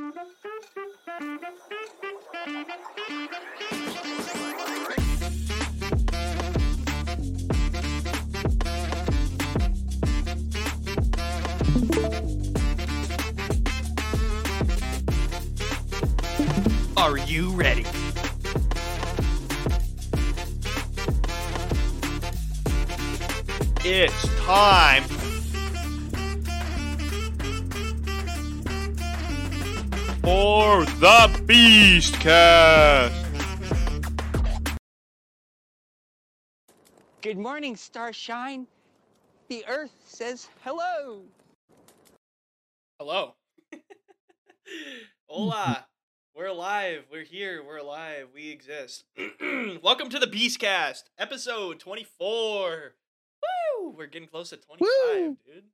Are you ready? It's time the Beastcast. Good morning, Starshine. The Earth says hello. Hello. Hola. We're alive. We're here. We're alive. We exist. Welcome to the Beastcast, episode 24. Woo! We're getting close to 25, Woo! dude.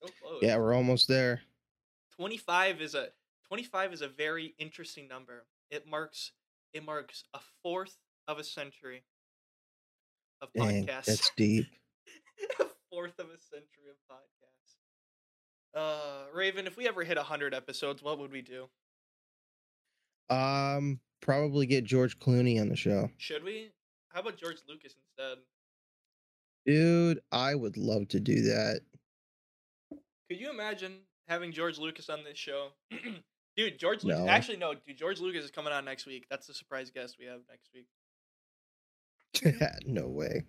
So close. Yeah, we're almost there. 25 is a 25 is a very interesting number. It marks it marks a fourth of a century of Dang, podcasts. that's deep. a fourth of a century of podcasts. Uh, Raven, if we ever hit 100 episodes, what would we do? Um, probably get George Clooney on the show. Should we? How about George Lucas instead? Dude, I would love to do that. Could you imagine having George Lucas on this show? dude, George Lucas. Actually, no, dude, George Lucas is coming on next week. That's the surprise guest we have next week. no way.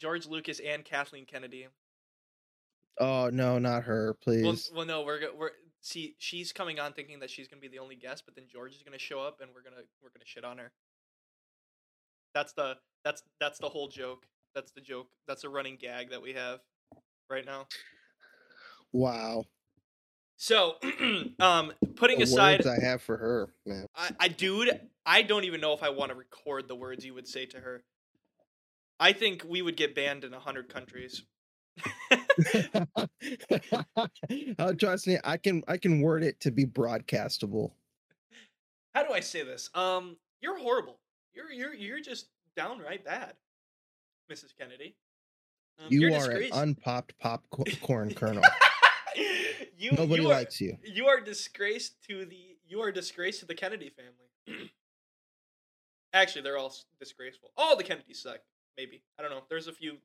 George Lucas and Kathleen Kennedy. Oh no, not her, please. Well, well, no, we're we're see. She's coming on thinking that she's gonna be the only guest, but then George is gonna show up, and we're gonna we're gonna shit on her. That's the that's that's the whole joke. That's the joke. That's a running gag that we have right now. wow. So, um, putting The aside, words I have for her, man. I, I dude, I don't even know if I want to record the words you would say to her. I think we would get banned in a hundred countries. uh, trust me, I can I can word it to be broadcastable. How do I say this? Um, you're horrible. You're you're you're just downright bad, Mrs. Kennedy. Um, You are an unpopped popcorn kernel. you, Nobody you are, likes you. You are disgraced to the you are disgraced to the Kennedy family. Actually, they're all disgraceful. All the Kennedys suck. Maybe I don't know. There's a few.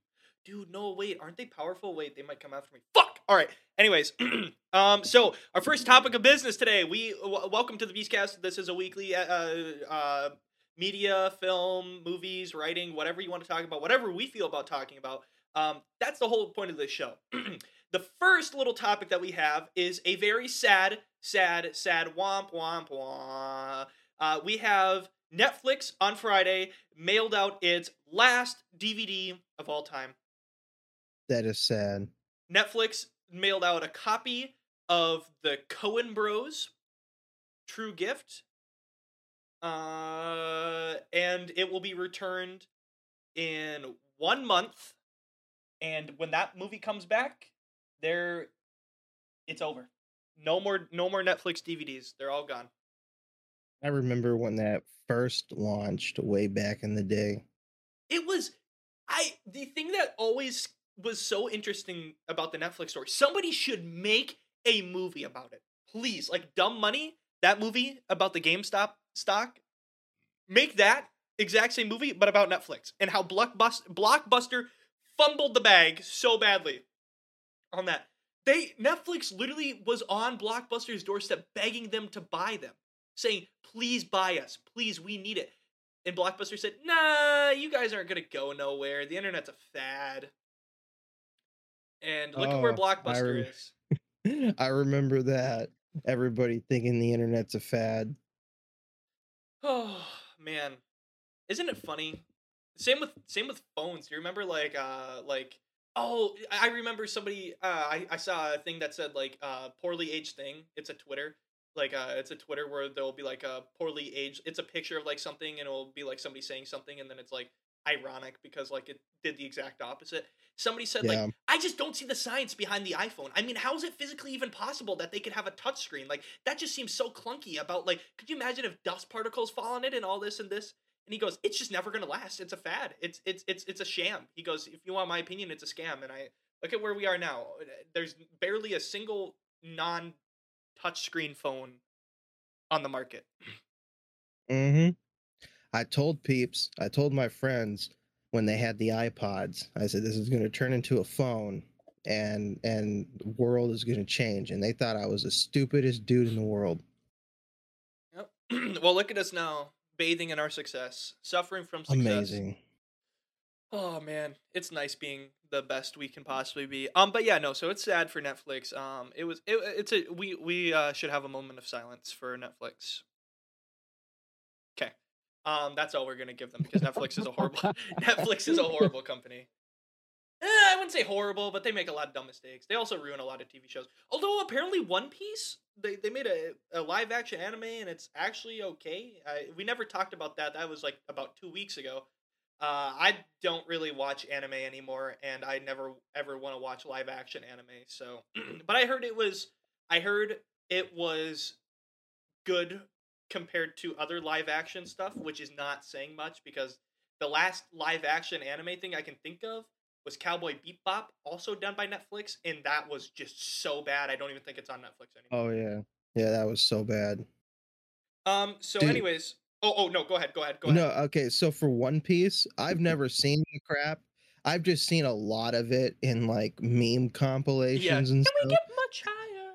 Dude, no, wait, aren't they powerful? Wait, they might come after me. Fuck. All right. Anyways, um, so our first topic of business today. We w- welcome to the Beastcast. This is a weekly uh, uh, media, film, movies, writing, whatever you want to talk about, whatever we feel about talking about. Um, that's the whole point of this show. the first little topic that we have is a very sad, sad, sad womp womp womp. Uh, we have Netflix on Friday mailed out its last DVD of all time. That is sad. Netflix mailed out a copy of the Coen Bros True Grit. Uh, and it will be returned in one month. And when that movie comes back, there it's over. No more no more Netflix DVDs. They're all gone. I remember when that first launched way back in the day. it was i the thing that always was so interesting about the netflix story somebody should make a movie about it please like dumb money that movie about the gamestop stock make that exact same movie but about netflix and how blockbuster blockbuster fumbled the bag so badly on that they netflix literally was on blockbuster's doorstep begging them to buy them saying please buy us please we need it and Blockbuster said, "Nah, you guys aren't gonna go nowhere. The internet's a fad." And look at where Oh, I Blockbuster is. I remember that. Everybody thinking the internet's a fad. Oh man, isn't it funny? Same with same with phones. Do you remember like uh like oh I remember somebody uh I I saw a thing that said like uh poorly aged thing. It's a Twitter. Like uh it's a Twitter where there'll be like a poorly aged it's a picture of like something and it'll be like somebody saying something and then it's like ironic because like it did the exact opposite. Somebody said Yeah. like I just don't see the science behind the iPhone. I mean, how is it physically even possible that they could have a touchscreen? Like that just seems so clunky. About like, could you imagine if dust particles fall on it and all this and this? And he goes, it's just never gonna last. It's a fad. It's it's it's it's a sham. He goes, if you want my opinion, it's a scam. And I look at where we are now. There's barely a single non touchscreen phone on the market. Mm-hmm. I told peeps, I told my friends when they had the iPods, I said this is going to turn into a phone and and the world is going to change and they thought I was the stupidest dude in the world. Yep. well, look at us now, bathing in our success, suffering from success. Amazing. Oh man, it's nice being the best we can possibly be. Um, but yeah, no. So it's sad for Netflix. Um, it was it, it's a we we uh, should have a moment of silence for Netflix. Okay, um, that's all we're gonna give them because Netflix is a horrible Netflix is a horrible company. Eh, I wouldn't say horrible, but they make a lot of dumb mistakes. They also ruin a lot of TV shows. Although apparently One Piece, they, they made a, a live action anime and it's actually okay. I, we never talked about that. That was like about two weeks ago. Uh, I don't really watch anime anymore, and I never ever want to watch live action anime. So, but I heard it was, I heard it was good compared to other live action stuff, which is not saying much because the last live action anime thing I can think of was Cowboy Bebop, also done by Netflix, and that was just so bad. I don't even think it's on Netflix anymore. Oh yeah. Yeah, that was so bad. Um. So, Dude. anyways, oh, oh no, go ahead, go ahead, go ahead. No, okay. So for One Piece, I've never seen the crap. I've just seen a lot of it in like meme compilations yeah. and Can we get much higher?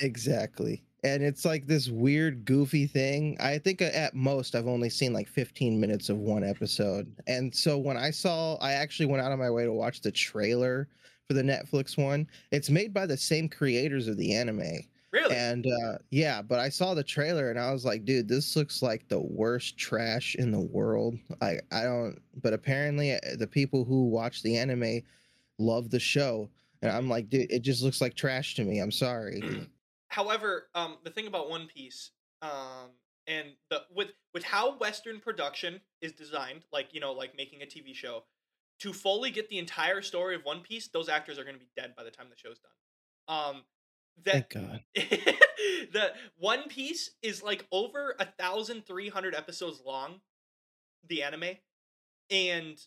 Exactly. And it's like this weird, goofy thing. I think at most I've only seen like 15 minutes of one episode. And so when I saw, I actually went out of my way to watch the trailer for the Netflix one. It's made by the same creators of the anime. Really? And uh, yeah, but I saw the trailer and I was like, dude, this looks like the worst trash in the world. I, I don't, but apparently uh, the people who watch the anime love the show. And I'm like, dude, it just looks like trash to me. I'm sorry. However, um, the thing about One Piece, um, and the with with how Western production is designed, like you know, like making a TV show, to fully get the entire story of One Piece, those actors are going to be dead by the time the show's done. Um, that Thank God. the One Piece is like over a thousand three hundred episodes long, the anime, and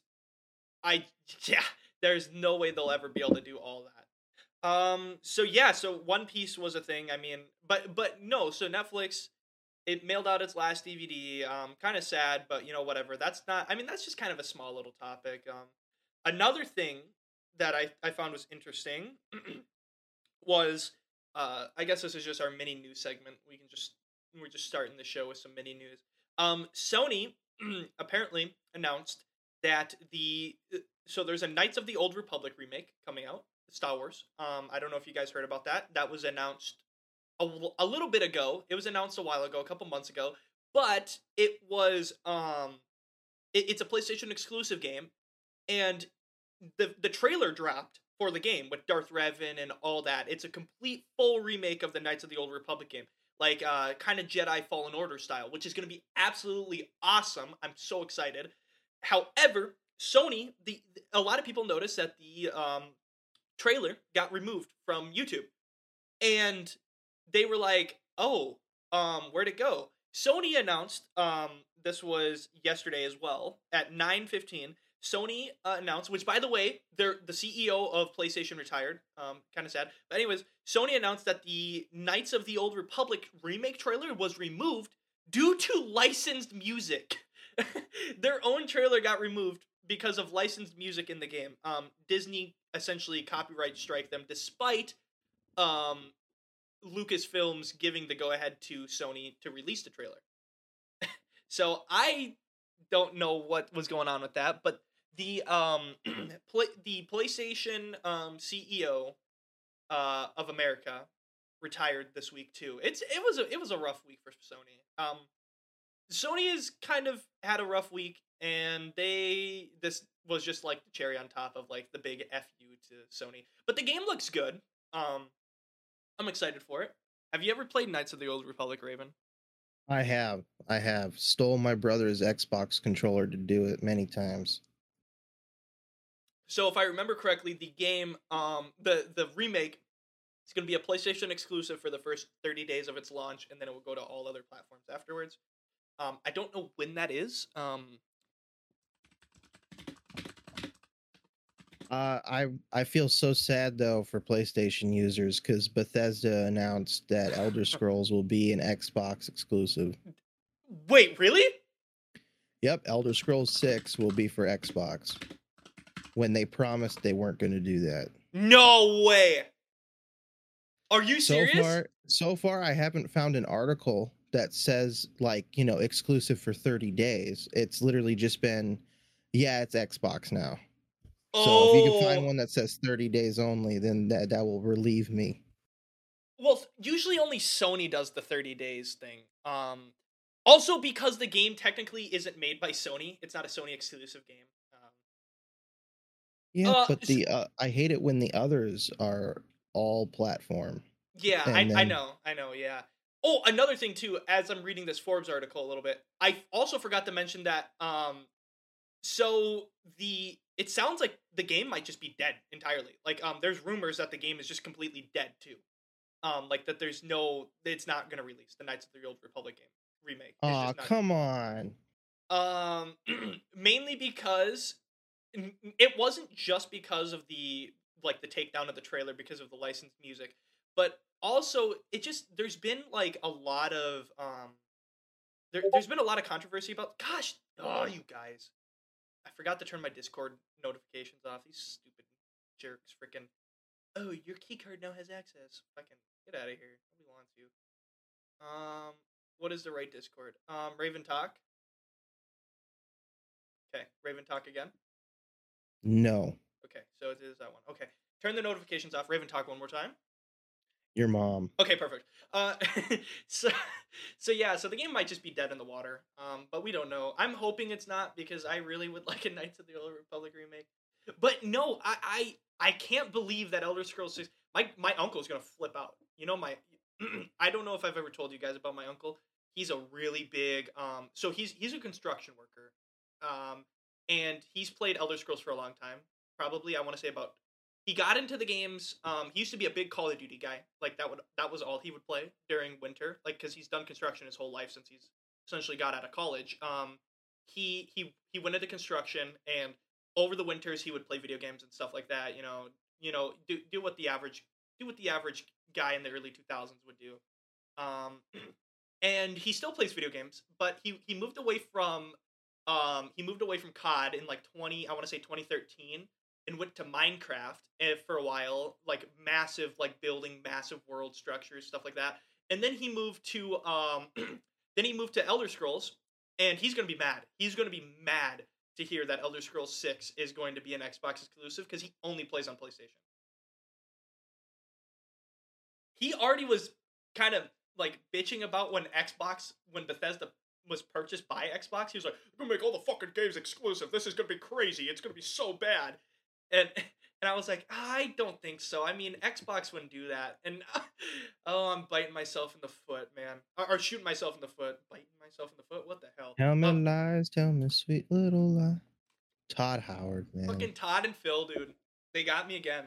I yeah, there's no way they'll ever be able to do all that. Um, so yeah, so One Piece was a thing. I mean, but but no, so Netflix it mailed out its last DVD. Um, kind of sad, but you know whatever. That's not. I mean, that's just kind of a small little topic. Um, another thing that I I found was interesting was uh I guess this is just our mini news segment. We can just we're just starting the show with some mini news. Um, Sony apparently announced that the uh, so there's a Knights of the Old Republic remake coming out, Star Wars. Um, I don't know if you guys heard about that. That was announced a little bit ago. It was announced a while ago, a couple months ago, but it was um, it, it's a PlayStation exclusive game, and the the trailer dropped for the game with Darth Revan and all that. It's a complete full remake of the Knights of the Old Republic game, like uh, kind of Jedi Fallen Order style, which is going to be absolutely awesome. I'm so excited. However, Sony, the a lot of people noticed that the um, trailer got removed from YouTube, and they were like, "Oh, um, where'd it go?" Sony announced um, this was yesterday as well at 9:15. Sony uh, announced, which by the way, they're the CEO of PlayStation retired. Um, kind of sad, but anyways, Sony announced that the Knights of the Old Republic remake trailer was removed due to licensed music. Their own trailer got removed because of licensed music in the game. Um, Disney essentially copyright strike them, despite um, Lucasfilms giving the go ahead to Sony to release the trailer. so I don't know what was going on with that, but the um the PlayStation um CEO uh of America retired this week too. It's it was a it was a rough week for Sony. Um Sony has kind of had a rough week and they this was just like the cherry on top of like the big fu to Sony. But the game looks good. Um I'm excited for it. Have you ever played Knights of the Old Republic Raven? I have. I have. Stole my brother's Xbox controller to do it many times. So if I remember correctly, the game, um, the the remake, is going to be a PlayStation exclusive for the first 30 days of its launch, and then it will go to all other platforms afterwards. Um, I don't know when that is. Um, Uh, I I feel so sad though for PlayStation users because Bethesda announced that Elder Scrolls will be an Xbox exclusive. Wait, really? Yep, Elder Scrolls Six will be for Xbox. When they promised they weren't going to do that. No way. Are you So serious? far, so far, I haven't found an article that says like you know exclusive for 30 days. It's literally just been, yeah, it's Xbox now. So if you can find Oh. one that says 30 days only, then that that will relieve me. Well, usually only Sony does the 30 days thing. Um also because the game technically isn't made by Sony, it's not a Sony exclusive game. Um, Yeah, Uh, but the uh, I hate it when the others are all platform. yeah, I, And I know. I know, yeah. Oh, another thing too, as I'm reading this Forbes article a little bit, I also forgot to mention that um so the it sounds like the game might just be dead entirely. Like um there's rumors that the game is just completely dead too. Um like that there's no it's not going to release the Knights of the Old Republic game remake. Oh, come on. Um, mainly because it wasn't just because of the like the takedown of the trailer because of the licensed music, but also it just there's been like a lot of um there, there's been a lot of controversy about gosh oh you guys. I forgot to turn my discord notifications off. These stupid jerks freaking oh your key card now has access. Fucking get out of here. Nobody wants you. Um what is the right discord? Um raven talk? Okay raven talk again? No, okay so it is that one. Okay turn the notifications off. Raven talk one more time your mom. Okay, perfect. Uh, so, so yeah, so the game might just be dead in the water. Um, but we don't know. I'm hoping it's not because I really would like a Knights of the Old Republic remake. But no, I, I, I can't believe that Elder Scrolls Six. My my uncle's gonna flip out. You know my. I don't know if I've ever told you guys about my uncle. He's a really big. Um, so he's he's a construction worker. Um, and he's played Elder Scrolls for a long time. Probably I want to say about he got into the games um he used to be a big call of duty guy like that would that was all he would play during winter like because he's done construction his whole life since he's essentially got out of college um he he he went into construction and over the winters he would play video games and stuff like that you know you know do do what the average do what the average guy in the early 2000s would do um and he still plays video games but he he moved away from um he moved away from cod in like 20 i want to say 2013 and went to Minecraft eh, for a while, like massive, like building massive world structures, stuff like that. And then he moved to, um, then he moved to Elder Scrolls, and he's gonna be mad. He's gonna be mad to hear that Elder Scrolls Six is going to be an Xbox exclusive because he only plays on PlayStation. He already was kind of like bitching about when Xbox, when Bethesda was purchased by Xbox. He was like, "We're gonna make all the fucking games exclusive. This is gonna be crazy. It's gonna be so bad." And and I was like, I don't think so. I mean, Xbox wouldn't do that. And oh, I'm biting myself in the foot, man, or, or shooting myself in the foot, biting myself in the foot. What the hell? Tell me Um, lies, tell me sweet little lie. Todd Howard, man. fucking Todd and Phil, dude, they got me again.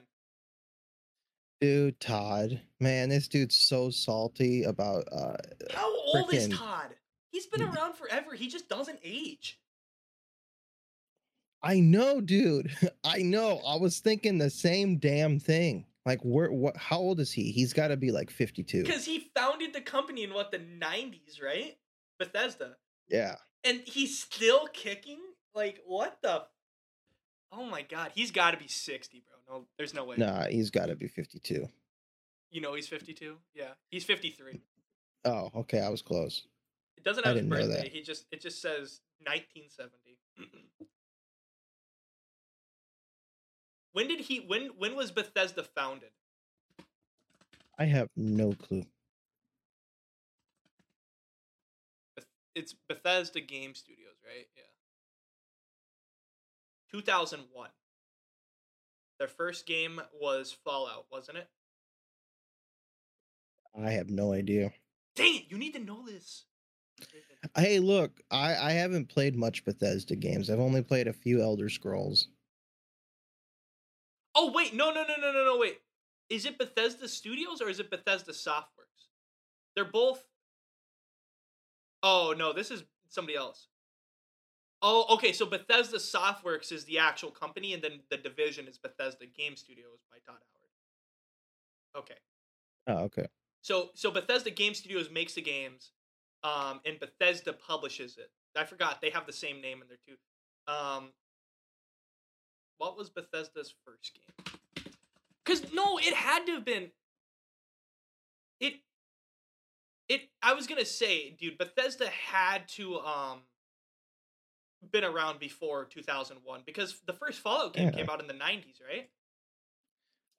Dude, Todd. Man, this dude's so salty about uh How old is Todd? He's been around forever. He just doesn't age. I know, dude. I know. I was thinking the same damn thing. Like, where? What? How old is he? He's got to be like fifty-two. Because he founded the company in what the '90s, right? Bethesda, Yeah. and he's still kicking. Like what the? Oh my god, he's got to be 60, bro. No, there's no way. Nah, he's got to be fifty-two. You know he's 52? Yeah. He's 53. Oh, okay. I was close. It doesn't I have his birthday. that. He just it just says 1970. when did he when when was Bethesda founded? I have no clue. It's Bethesda Game Studios, right? Yeah. 2001. Their first game was Fallout, wasn't it? I have no idea. Dang it, you need to know this. Hey, look, I I haven't played much Bethesda games. I've only played a few Elder Scrolls. Oh wait, no, no, no, no, no, no, wait. Is it Bethesda Studios or is it Bethesda Softworks? They're both. Oh no, this is somebody else. Oh, okay. So Bethesda Softworks is the actual company, and then the division is Bethesda Game Studios by Todd Howard. Okay. Oh, okay. So so Bethesda Game Studios makes the games, um, and Bethesda publishes it. I forgot they have the same name in there too. Um, what was Bethesda's first game? Cause no, it had to have been. It. It. I was gonna say, dude, Bethesda had to um. Been around before 2001 because the first Fallout game Yeah. came out in the 90s, right?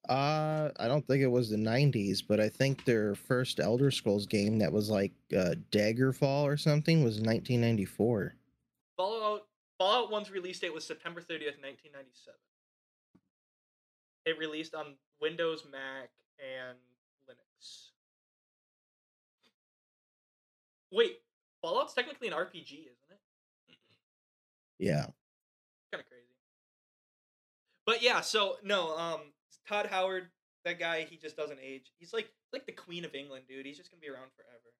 Uh, I don't think it was the '90s, but I think their first Elder Scrolls game that was like uh, Daggerfall or something was 1994. Fallout Fallout 1's release date was September 30th, 1997. It released on Windows, Mac, and Linux. Wait, Fallout's technically an RPG, isn't it? Yeah. Kind of crazy. But yeah, so no, um Todd Howard, that guy, he just doesn't age. He's like like the Queen of England, dude. He's just going to be around forever.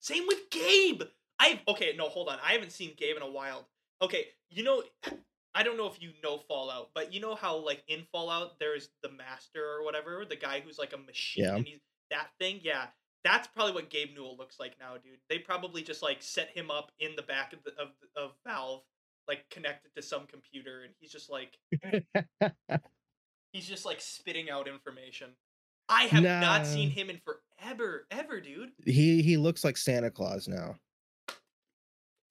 Same with Gabe. I okay, no, hold on. I haven't seen Gabe in a while. Okay, you know, I don't know if you know Fallout, but you know how like in Fallout there's the master or whatever, the guy who's like a machine Yeah. and he's that thing. Yeah, that's probably what Gabe Newell looks like now, dude. They probably just like set him up in the back of the, of of Valve, like connected to some computer, and he's just like he's just like spitting out information. I have not seen him in forever, ever, dude. he he looks like Santa Claus now.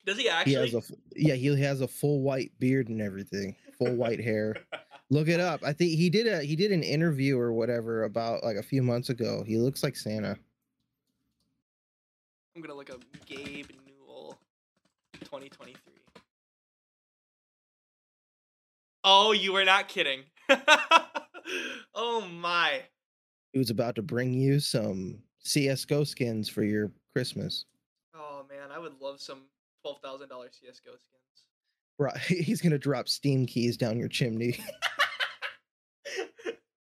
Does he He actually? has a yeah, he has a full white beard and everything, full white hair. Look it up. I think he did a he did an interview or whatever about like a few months ago. He looks like Santa. I'm gonna look up Gabe Newell, 2023. Oh, you were not kidding. oh my. He was about to bring you some CS:GO skins for your Christmas. Oh man, I would love some twelve thousand dollar CS:GO skins. Right, he's gonna drop Steam keys down your chimney.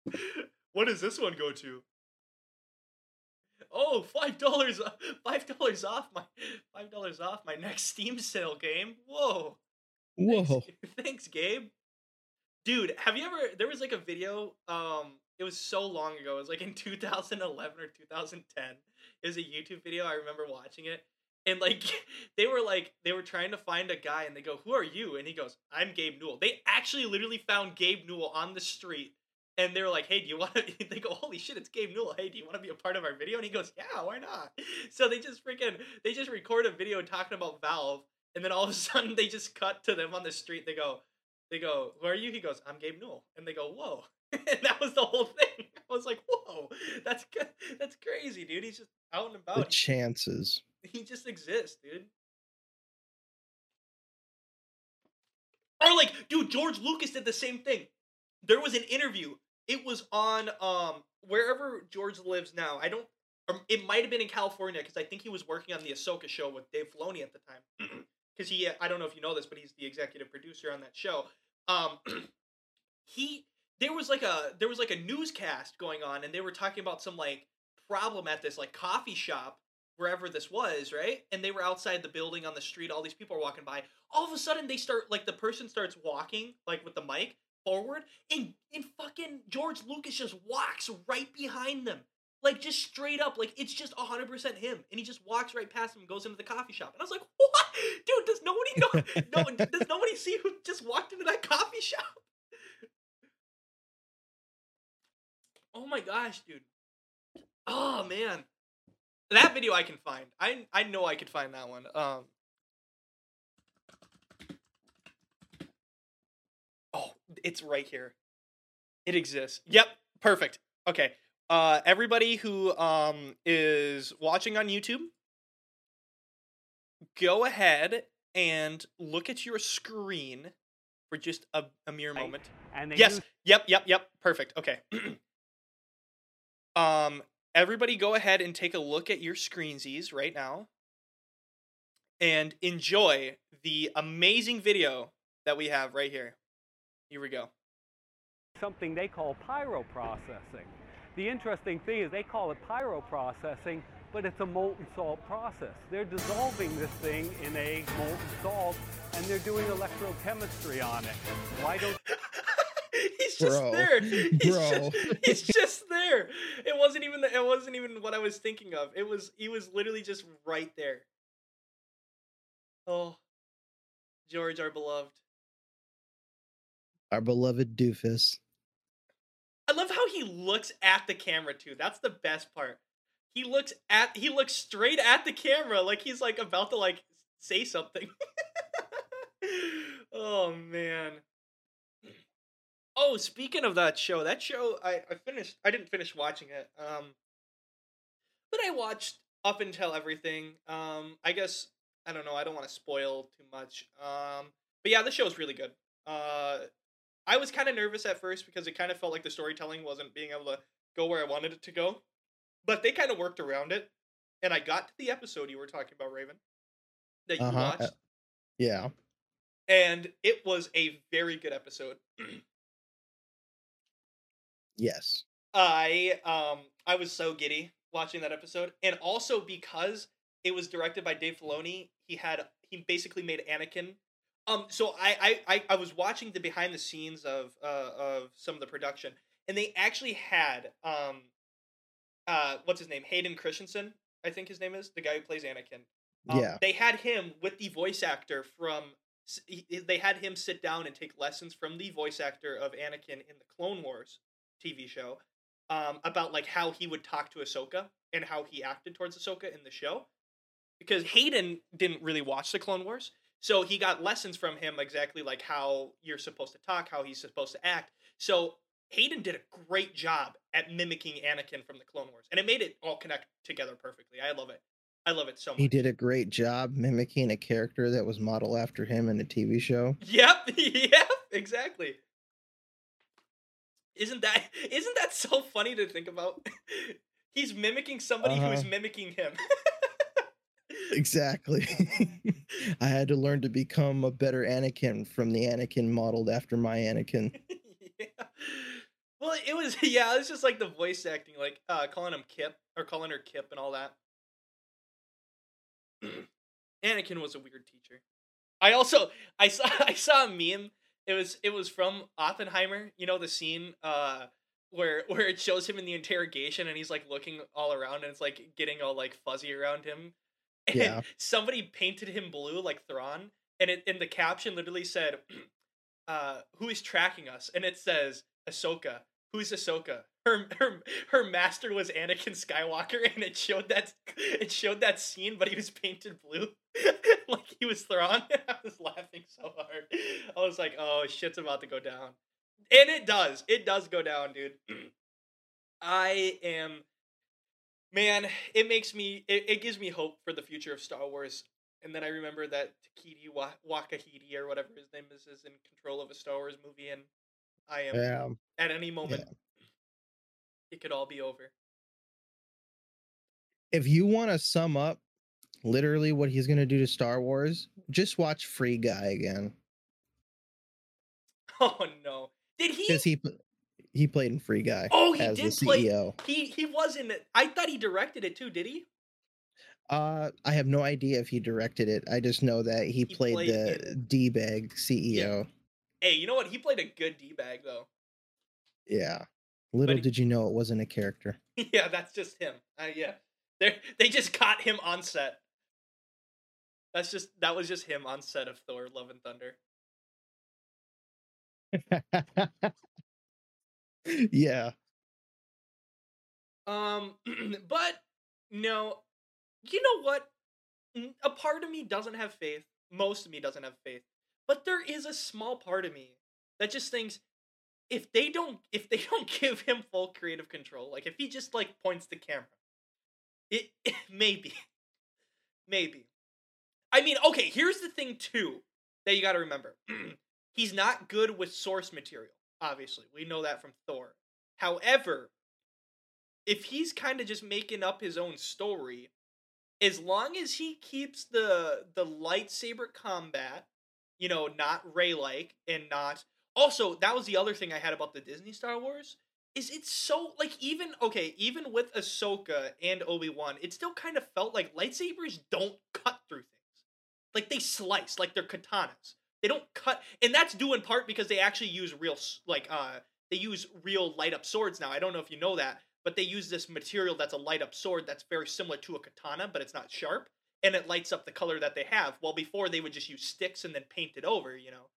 what does this one go to? Oh, five dollars, five dollars off my, five dollars off my next Steam sale game. Whoa. Thanks- Whoa! Thanks, Gabe. Dude, have you ever there was like a video um it was so long ago. It was like in 2011 or 2010. It was a YouTube video. I remember watching it. And like they were like they were trying to find a guy and they go, "Who are you?" And he goes, "I'm Gabe Newell." They actually literally found Gabe Newell on the street. And they were like, "Hey, do you want to?" They go, "Holy shit, it's Gabe Newell! Hey, do you want to be a part of our video?" And he goes, "Yeah, why not?" So they just freaking they just record a video talking about Valve, and then all of a sudden they just cut to them on the street. They go, they go, "Who are you?" He goes, "I'm Gabe Newell," and they go, "Whoa!" and that was the whole thing. I was like, "Whoa, that's that's crazy, dude." He's just out and about. He, chances. He just exists, dude. Or like, dude, George Lucas did the same thing. There was an interview. It was on um wherever George lives now. I don't. Or it might have been in California because I think he was working on the Ahsoka show with Dave Filoni at the time. Because he, I don't know if you know this, but he's the executive producer on that show. Um, he there was like a there was like a newscast going on, and they were talking about some like problem at this like coffee shop wherever this was, right? And they were outside the building on the street. All these people are walking by. All of a sudden, they start like the person starts walking like with the mic forward, and and fucking George Lucas just walks right behind them, like just straight up, like it's just hundred percent him, and he just walks right past them and goes into the coffee shop. And I was like, what, dude? Does nobody know? no, does nobody see who just walked into that coffee shop? Oh my gosh, dude. Oh man. That video I can find. I I know I could find that one. Um Oh, it's right here. It exists. Yep, perfect. Okay. Uh everybody who um is watching on YouTube, go ahead and look at your screen for just a, a mere moment. And Yes. use Yep. Yep. Yep. Perfect. Okay. um. Everybody, go ahead and take a look at your screensies right now, and enjoy the amazing video that we have right here. Here we go. something they call pyroprocessing. The interesting thing is they call it pyroprocessing but it's a molten salt process. They're dissolving this thing in a molten salt and they're doing electrochemistry on it. Why don't he's just Bro. there. He's Bro. just, he's just there. It wasn't even the, it wasn't even what I was thinking of. It was he was literally just right there. Oh, George, our beloved. Our beloved doofus. I love how he looks at the camera too. That's the best part. He looks at he looks straight at the camera like he's like about to like say something. oh man. Oh, speaking of that show, that show I, I finished I didn't finish watching it. Um but I watched up until everything. Um I guess I don't know, I don't want to spoil too much. Um but yeah, the show show's really good. Uh I was kind of nervous at first because it kind of felt like the storytelling wasn't being able to go where I wanted it to go. But they kind of worked around it. And I got to the episode you were talking about, Raven, that you Uh-huh, uh, watched. Yeah. And it was a very good episode. Yes. I um I was so giddy watching that episode, and also because it was directed by Dave Filoni, he had he basically made Anakin. Um, so I I I, was watching the behind the scenes of uh of some of the production, and they actually had um uh what's his name Hayden Christensen I think his name is the guy who plays Anakin. Um, Yeah. They had him with the voice actor from. They had him sit down and take lessons from the voice actor of Anakin in the Clone Wars TV show, um, about like how he would talk to Ahsoka and how he acted towards Ahsoka in the show, because Hayden didn't really watch the Clone Wars, so he got lessons from him exactly like how you're supposed to talk, how he's supposed to act. So Hayden did a great job at mimicking Anakin from the Clone Wars, and it made it all connect together perfectly. I love it. I love it so much. He did a great job mimicking a character that was modeled after him in a TV show. Yep, yep, exactly. Isn't that isn't that so funny to think about? He's mimicking somebody who is Uh-huh. mimicking him. Exactly. I had to learn to become a better Anakin from the Anakin modeled after my Anakin. yeah. Well, it was yeah, it was just like the voice acting, like uh calling him Kip or calling her Kip and all that. Anakin was a weird teacher. I also I saw I saw a meme. It was it was from Oppenheimer. You know the scene uh where where it shows him in the interrogation and he's like looking all around and it's like getting all like fuzzy around him. And Yeah. somebody painted him blue like Thrawn, and it in the caption literally said, uh, "Who is tracking us?" And it says Ahsoka. Who's Ahsoka? Her her her master was Anakin Skywalker, and it showed that it showed that scene, but he was painted blue, like he was Thrawn. I was laughing so hard. I was like, "Oh, shit's about to go down," and it does. It does go down, dude. I am, man. It makes me. It, it gives me hope for the future of Star Wars. And then I remember that Takiti Wa- Wakahiti or whatever his name is is in control of a Star Wars movie, and I am Yeah. at any moment it could all be over. If you want to sum up literally what he's going to do to Star Wars, just watch Free Guy again. Oh no! Did he? Because he he played in Free Guy Oh, he as the did play- CEO. He he was in it. I thought he directed it too. Did he? Uh, I have no idea if he directed it. I just know that he, played, played the D bag CEO. Hey, you know what? He played a good d bag though. Yeah. Little he- did you know it wasn't a character. yeah, that's just him. Uh, yeah, they they just caught him on set. That's just that was just him on set of Thor: Love and Thunder. yeah. Um, but no, you know what? A part of me doesn't have faith. Most of me doesn't have faith. But there is a small part of me that just thinks if they don't if they don't give him full creative control, like if he just like points the camera, it, maybe, maybe. I mean, okay. Here's the thing too that you got to remember. He's not good with source material. Obviously, we know that from Thor. However, if he's kind of just making up his own story, as long as he keeps the the lightsaber combat, you know, not Rey like and not also that was the other thing I had about the Disney Star Wars is it's so like even okay, even with Ahsoka and Obi Wan, it still kind of felt like lightsabers don't cut through things. Like they slice, like they're katanas. They don't cut, and that's due in part because they actually use real like uh they use real light up swords now. I don't know if you know that, but they use this material that's a light up sword that's very similar to a katana, but it's not sharp, and it lights up the color that they have. While before they would just use sticks and then paint it over, you know.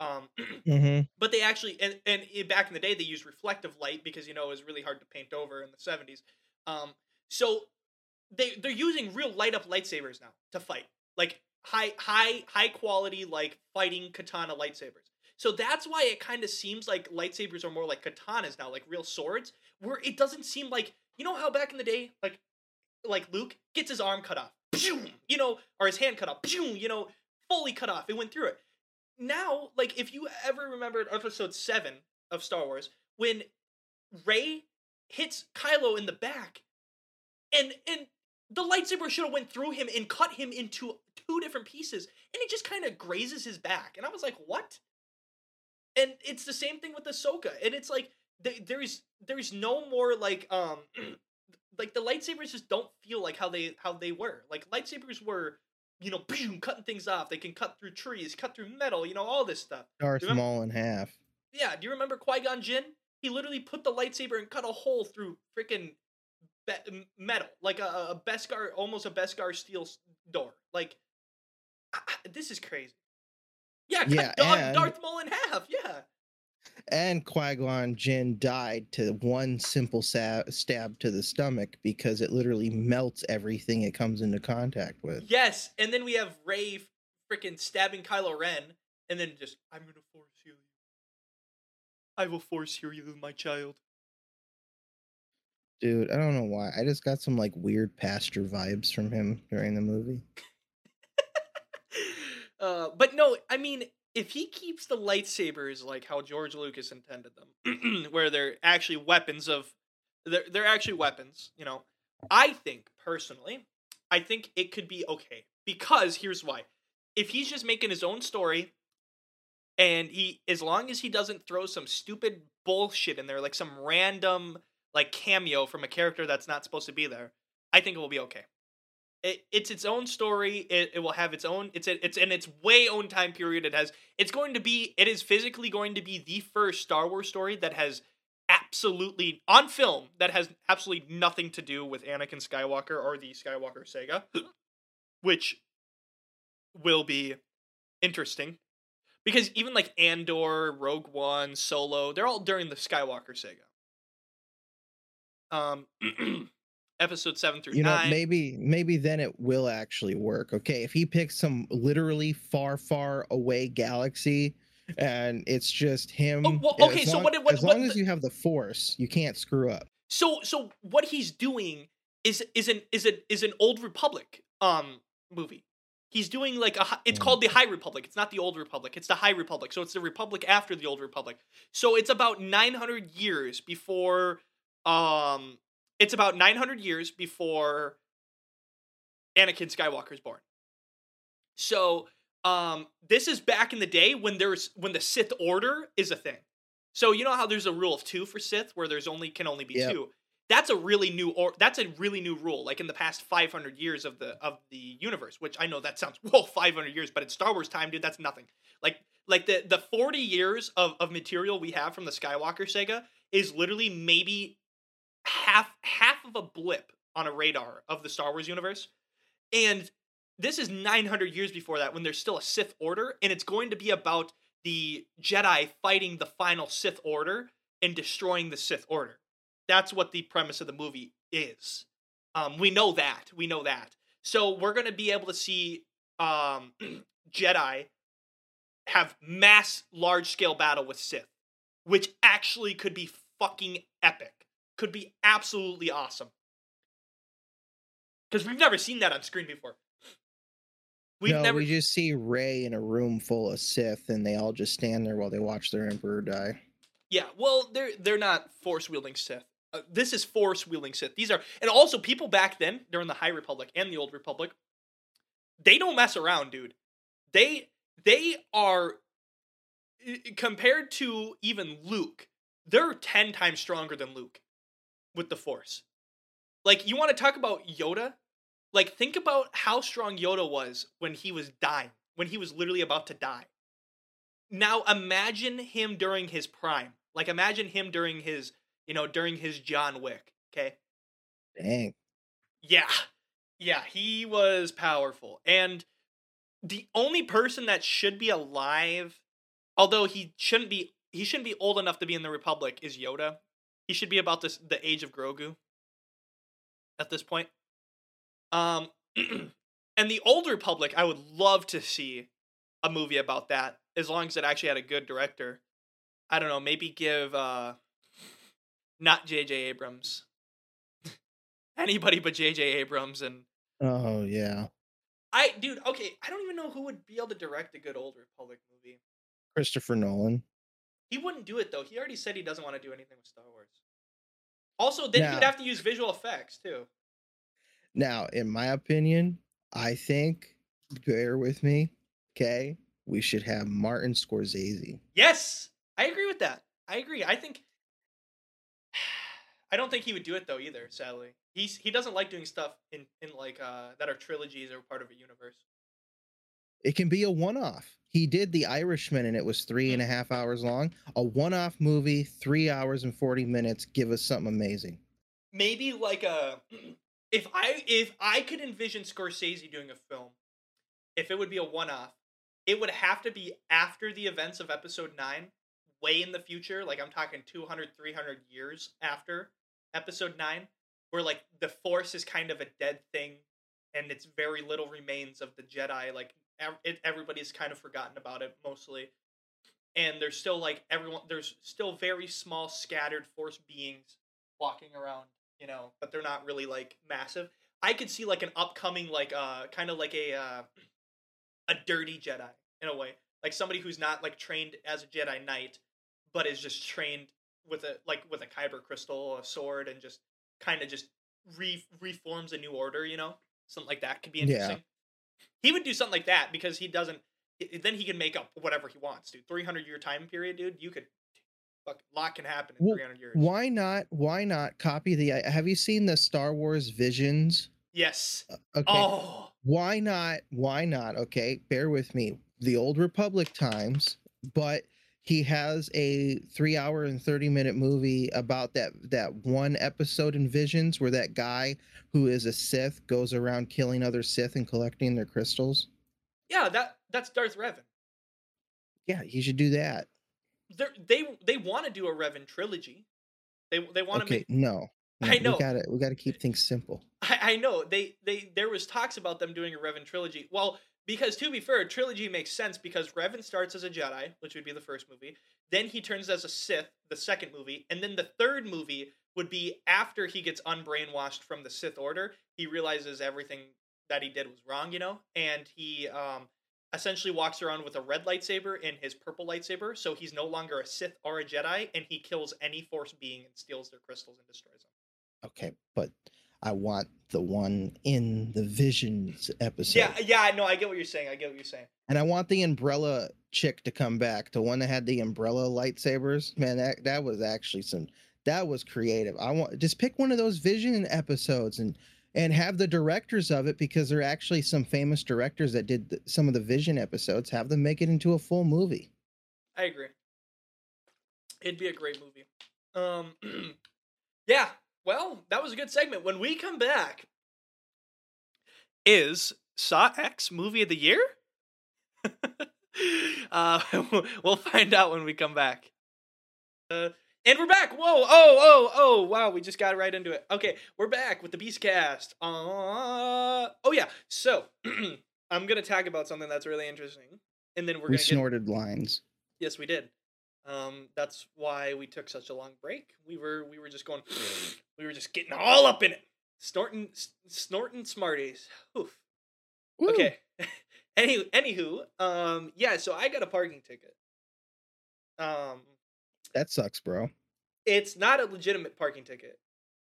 Um, hmm but they actually and, and back in the day they used reflective light because you know it was really hard to paint over in the 70s um so they they're using real light up lightsabers now to fight like high high high quality like fighting katana lightsabers. So that's why it kind of seems like lightsabers are more like katanas now like real swords where it doesn't seem like you know how back in the day like like luke gets his arm cut off you know or his hand cut off you know fully cut off it went through it now, like if you ever remembered episode seven of Star Wars, when Rey hits Kylo in the back, and and the lightsaber should have went through him and cut him into two different pieces, and it just kind of grazes his back, and I was like, what? And it's the same thing with Ahsoka, and it's like th- there's there's no more like um like the lightsabers just don't feel like how they how they were. Like lightsabers were you know, boom, cutting things off. They can cut through trees, cut through metal, you know, all this stuff. Darth Remember- Maul in half. Yeah, do you remember Qui Gon Jinn? He literally put the lightsaber and cut a hole through freaking be- metal, like a, a Beskar, almost a Beskar steel door. Like, I- I- this is crazy. Yeah, cut Yeah, Darth, Darth Maul in half. Yeah, And Qui Gon Jinn died to one simple sa- stab to the stomach because it literally melts everything it comes into contact with. yes. And then we have Rey freaking stabbing Kylo Ren, and then just, I'm gonna force heal you. I will force heal you, my child. Dude, I don't know why. I just got some like weird pastor vibes from him during the movie. uh, but no, I mean, if he keeps the lightsabers like how George Lucas intended them, where they're actually weapons of, they're they're actually weapons. You know, I think personally, I think it could be okay because here's why: if he's just making his own story, and he, as long as he doesn't throw some stupid bullshit in there, like some random like cameo from a character that's not supposed to be there, I think it will be okay it, it's its own story. It, it will have its own. It's a, it's in its way own time period. It has. It's going to be. It is physically going to be the first Star Wars story that has absolutely on film that has absolutely nothing to do with Anakin Skywalker or the Skywalker saga, which will be interesting because even like Andor, Rogue One, Solo, they're all during the Skywalker saga. Um, episode seven through You know, nine. maybe maybe then it will actually work. Okay, if he picks some literally far, far away galaxy, and it's just him. Oh, well, okay, so what- what- as what long as you have the Force, you can't screw up. So so what he's doing is is an is a is an old republic um movie. He's doing like a it's Mm. called the High Republic. It's not the Old Republic. It's the High Republic. So it's the Republic after the Old Republic. So it's about 900 years before um it's about 900 years before Anakin Skywalker is born. So um this is back in the day when there's when the Sith Order is a thing. So you know how there's a rule of 2 for Sith where there's only can only be Yep. 2 that's a really new or that's a really new rule like in the past 500 years of the of the universe which i know that sounds whoa 500 years but in star wars time dude that's nothing like like the the 40 years of of material we have from the skywalker saga is literally maybe half half of a blip on a radar of the star wars universe and this is 900 years before that when there's still a sith order and it's going to be about the jedi fighting the final sith order and destroying the sith order that's what the premise of the movie is. Um, we know that. We know that. So we're gonna be able to see um, Jedi have mass, large scale battle with Sith, which actually could be fucking epic. Could be absolutely awesome. Because we've never seen that on screen before. We've no, never. we just see Rey in a room full of Sith, and they all just stand there while they watch their Emperor die. Yeah, well, they're they're not force wielding Sith. Uh, this is force wielding Sith. These are, and also people back then during the High Republic and the Old Republic, they don't mess around, dude. They they are compared to even Luke. they're 10 times stronger than Luke with the Force. Like, you want to talk about Yoda? Like, think about how strong Yoda was when he was dying, when he was literally about to die. Now, imagine him during his prime. Like, imagine him during his, you know, during his John Wick, okay? Dang. Yeah. Yeah, he was powerful. And the only person that should be alive, although he shouldn't be he shouldn't be old enough to be in the Republic, is Yoda. He should be about this the age of Grogu at this point. Um and the old Republic, I would love to see a movie about that, as long as it actually had a good director. I don't know, maybe give uh not JJ Abrams. Anybody but JJ Abrams and Oh yeah. I dude, okay, I don't even know who would be able to direct a good old Republic movie. Christopher Nolan. He wouldn't do it though. He already said he doesn't want to do anything with Star Wars. Also, then Now- he'd have to use visual effects too. Now, in my opinion, I think bear with me, okay? We should have Martin Scorsese. Yes, I agree with that. I agree. I think I don't think he would do it though either. Sadly, he's he doesn't like doing stuff in in like uh that are trilogies or part of a universe. It can be a one-off. He did The Irishman, and it was three and a mm. half hours long. A one-off movie, three hours and forty minutes. Give us something amazing. maybe like a if I if I could envision Scorsese doing a film, if it would be a one off, it would have to be after the events of episode 9, way in the future, like I'm talking 200 300 years after episode 9, where like the force is kind of a dead thing and it's very little remains of the Jedi like it, everybody's kind of forgotten about it mostly. And there's still like everyone there's still very small scattered force beings walking around, you know, but they're not really like massive. I could see like an upcoming like uh kind of like a uh a dirty Jedi in a way. Like somebody who's not like trained as a Jedi Knight, but is just trained with a like with a kyber crystal, a sword, and just kind of just re reforms a new order, you know? Something like that could be Yeah. He would do something like that because he doesn't then he can make up whatever he wants, dude. 300 year time period, dude. You could fuck a lot can happen in Well, 300 years. Why not? Why not copy the? Uh, have you seen the Star Wars Visions? Yes. Uh, okay. Oh, why not why not okay bear with me the old republic times but he has a three hour and 30 minute movie about that that one episode in visions where that guy who is a sith goes around killing other sith and collecting their crystals yeah. That that's Darth Revan. yeah he should do that They're, they they want to do a Revan trilogy. They they want to okay make. no, no, I know. we gotta we gotta keep things simple I, I know they they there was talks about them doing a Revan trilogy. Well, because to be fair, trilogy makes sense because Revan starts as a Jedi, which would be the first movie. Then he turns as a Sith, the second movie, and then the third movie would be after he gets unbrainwashed from the Sith Order. He realizes everything that he did was wrong, you know, and he um essentially walks around with a red lightsaber and his purple lightsaber, so he's no longer a Sith or a Jedi, and he kills any Force being and steals their crystals and destroys them. okay but i want the one in the visions episode Yeah, yeah, I know. I get what you're saying. I get what you're saying. And I want the umbrella chick to come back, the one that had the umbrella lightsabers. Man, that that was actually some that was creative. I want just pick one of those vision episodes and and have the directors of it because there are actually some famous directors that did the, some of the vision episodes. Have them make it into a full movie. I agree. It'd be a great movie. Um, yeah. Well, that was a good segment. When we come back, is Saw X movie of the year? uh, we'll find out when we come back. Uh, and we're back. Whoa! Oh! Oh! Oh! Wow! We just got right into it. Okay, we're back with the Beastcast. Uh, oh yeah. So I'm gonna talk about something that's really interesting, and then we're we gonna get snorted lines. Yes, we did. Um, that's why we took such a long break. We were we were just going, we were just getting all up in it, snorting snorting Smarties. Oof. Okay. Any anywho, um, yeah. So I got a parking ticket. Um, that sucks, bro. it's not a legitimate parking ticket.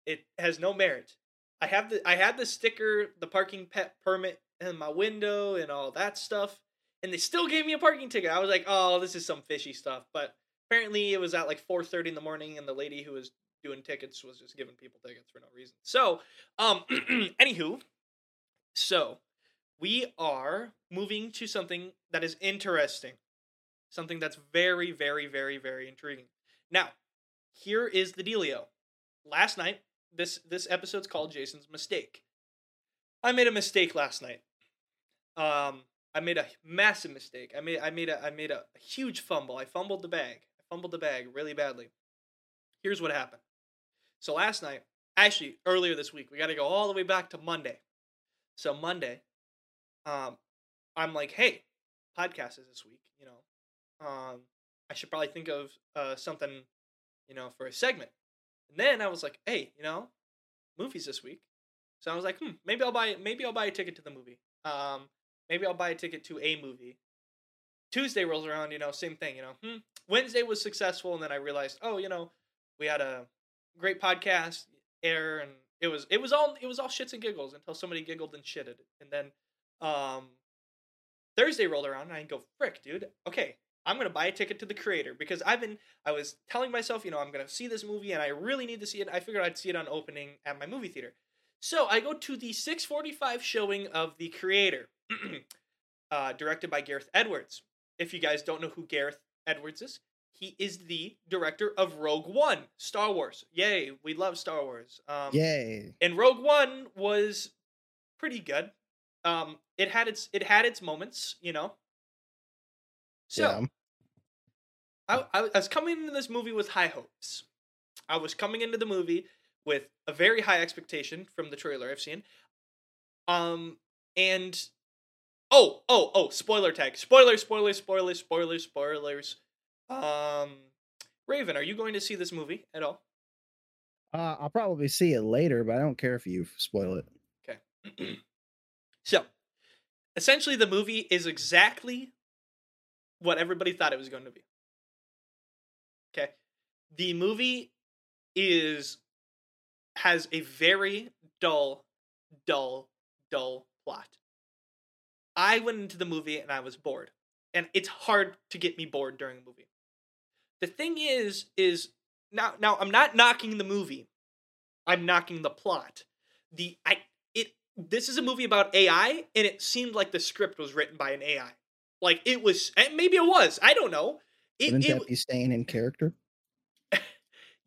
It has no merit. I have the I had the sticker, the parking pet permit in my window and all that stuff, and they still gave me a parking ticket. I was like, oh, this is some fishy stuff. But apparently it was at like 4:30 in the morning, and the lady who was doing tickets was just giving people tickets for no reason. So, um, anywho, so we are moving to something that is interesting, something that's very, very, very, very intriguing. Now, here is the dealio. Last night, this this episode's called Jayson's mistake. I made a mistake last night. Um, I made a massive mistake. I made I made a I made a, a huge fumble. I fumbled the bag. Fumbled the bag really badly. Here's what happened. So last night, actually earlier this week, we got to go all the way back to Monday. So Monday, um, I'm like, hey, podcast is this week. You know, um, I should probably think of uh, something, you know, for a segment. And then I was like, hey, you know, movies this week. So I was like, hmm, maybe I'll buy maybe I'll buy a ticket to the movie. Um, maybe I'll buy a ticket to a movie. Tuesday rolls around, you know, same thing, you know. Hmm. Wednesday was successful, and then I realized, oh, you know, we had a great podcast air, and it was it was all it was all shits and giggles until somebody giggled and shitted, and then um, Thursday rolled around, and I go, frick, dude, okay, I'm gonna buy a ticket to the creator because I've been I was telling myself, you know, I'm gonna see this movie, and I really need to see it. I figured I'd see it on opening at my movie theater. So I go to the 645 showing of The Creator, uh, directed by Gareth Edwards. If you guys don't know who Gareth Edwards is, he is the director of Rogue One, Star Wars. Yay, we love Star Wars. Um, Yay. And Rogue One was pretty good. Um, it had its it had its moments, you know. So yeah. I, I was coming into this movie with high hopes. I was coming into the movie with a very high expectation from the trailer I've seen. Um, and oh, oh, oh, spoiler tag, Spoiler, spoiler, spoiler, spoiler, spoilers. Um, Raven, are you going to see this movie at all? Uh, I'll probably see it later, but I don't care if you spoil it. Okay. so, essentially, the movie is exactly what everybody thought it was going to be. Okay. The movie is has a very dull, dull, dull plot. I went into the movie and I was bored. And it's hard to get me bored during a movie. The thing is, is now now I'm not knocking the movie. I'm knocking the plot. The I it this is a movie about AI, and it seemed like the script was written by an AI. Like it was, and maybe it was. I don't know. It, Wouldn't it, that be staying in character?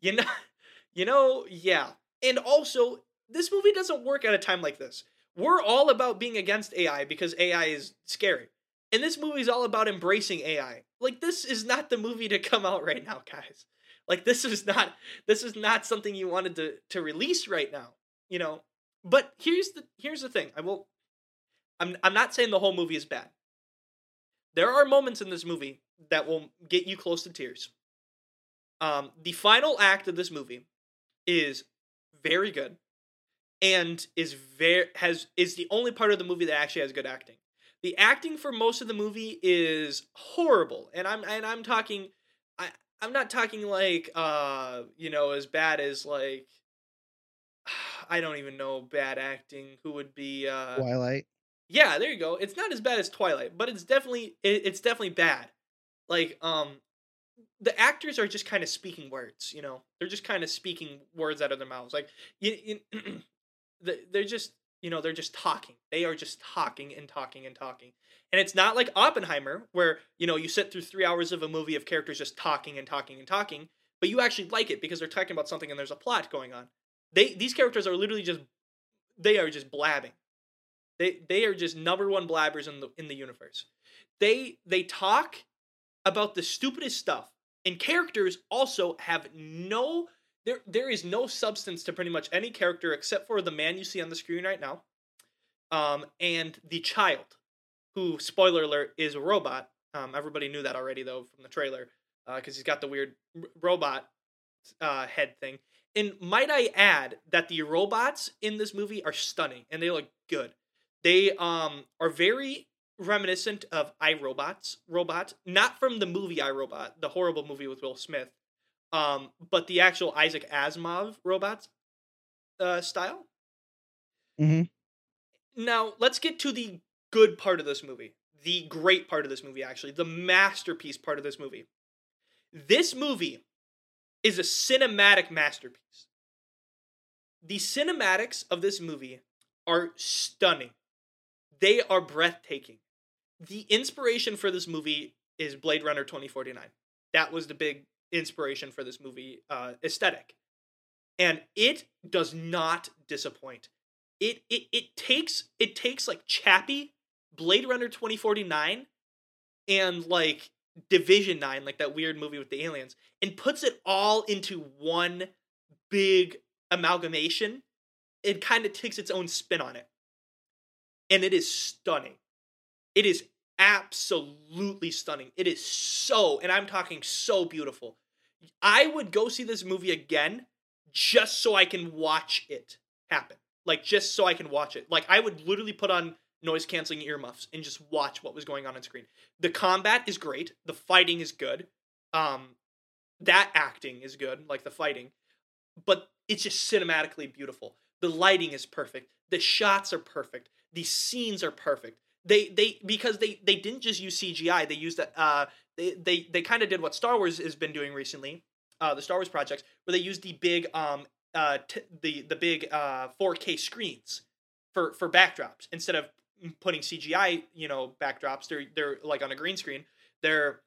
you know, you know, yeah. And also, this movie doesn't work at a time like this. We're all about being against AI because AI is scary. And this movie is all about embracing AI. Like this is not the movie to come out right now, guys. Like this is not this is not something you wanted to to release right now, you know. But here's the here's the thing. I will I'm I'm not saying the whole movie is bad. There are moments in this movie that will get you close to tears. Um the final act of this movie is very good and is very has is the only part of the movie that actually has good acting. The acting for most of the movie is horrible, and I'm and I'm talking, I I'm not talking like uh you know as bad as like I don't even know bad acting who would be uh Twilight. yeah there you go it's not as bad as Twilight but it's definitely it, it's definitely bad like um the actors are just kind of speaking words you know they're just kind of speaking words out of their mouths like you, you they're just you know they're just talking. They are just talking and talking and talking. And it's not like oppenheimer where you know you sit through three hours of a movie of characters just talking and talking and talking but you actually like it because they're talking about something and there's a plot going on. They these characters are literally just they are just blabbing. They they are just number one blabbers in the in the universe. They they talk about the stupidest stuff and characters also have no there there is no substance to pretty much any character except for the man you see on the screen right now um and the child who spoiler alert is a robot. Um everybody knew that already though from the trailer because he's got the weird r- robot uh head thing. And might i add that the robots in this movie are stunning and they look good. They um are very reminiscent of iRobots robot not from the movie iRobot the horrible movie with Will Smith um, but the actual Isaac Asimov robots uh, style. Mm-hmm. Now let's get to the good part of this movie, the great part of this movie, actually, the masterpiece part of this movie. This movie is a cinematic masterpiece. The cinematics of this movie are stunning. They are breathtaking. The inspiration for this movie is Blade Runner 2049. That was the big inspiration for this movie uh, aesthetic. And it does not disappoint. It it it takes it takes like Chappie, Blade Runner 2049, and like Division 9, like that weird movie with the aliens, and puts it all into one big amalgamation. It kind of takes its own spin on it. And it is stunning. It is absolutely stunning. It is so, and I'm talking so beautiful. I would go see this movie again just so I can watch it happen. Like just so I can watch it. Like I would literally put on noise canceling earmuffs and just watch what was going on on screen. The combat is great. The fighting is good. Um that acting is good, like the fighting. But it's just cinematically beautiful. The lighting is perfect. The shots are perfect. The scenes are perfect. They they because they they didn't just use CGI. They used that uh they they they kind of did what Star Wars has been doing recently. Uh the Star Wars projects where they use the big um uh t- the the big uh 4K screens for for backdrops instead of putting CGI, you know, backdrops. They're they're like on a green screen. They're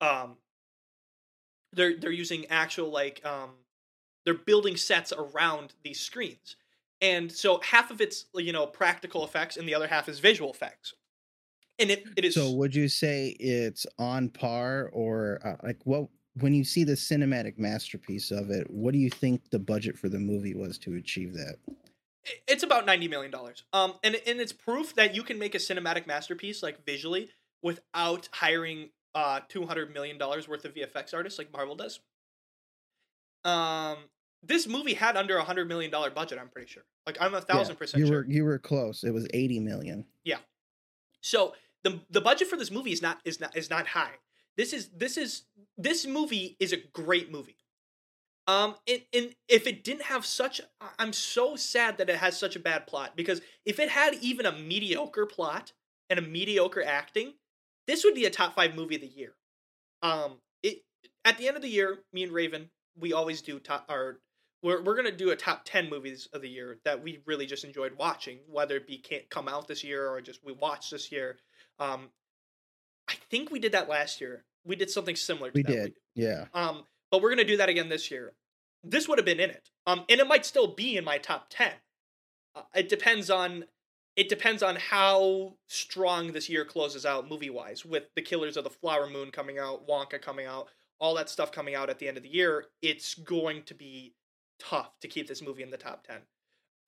um they're they're using actual like um they're building sets around these screens. And so half of it's you know practical effects and the other half is visual effects. And it, it is So would you say it's on par or uh, like what when you see the cinematic masterpiece of it, what do you think the budget for the movie was to achieve that? it's about 90 million dollars. Um and and it's proof that you can make a cinematic masterpiece like visually without hiring uh 200 million dollars worth of VFX artists like Marvel does. Um this movie had under a 100 million dollar budget, I'm pretty sure. Like I'm a thousand Yeah, percent You sure. were you were close. It was 80 million. Yeah. So the the budget for this movie is not is not is not high. This is this is this movie is a great movie. Um, and, and if it didn't have such, I'm so sad that it has such a bad plot because if it had even a mediocre plot and a mediocre acting, this would be a top five movie of the year. Um, it at the end of the year, me and Raven, we always do top our. We're, we're gonna do a top ten movies of the year that we really just enjoyed watching, whether it be can't come out this year or just we watched this year. Um, I think we did that last year. We did something similar. To We that. did. Yeah. Um, but we're gonna do that again this year. This would have been in it. Um, and it might still be in my top ten. Uh, it depends on it depends on how strong this year closes out movie wise, with the Killers of the Flower Moon coming out, Wonka coming out, all that stuff coming out at the end of the year. It's going to be tough to keep this movie in the top ten.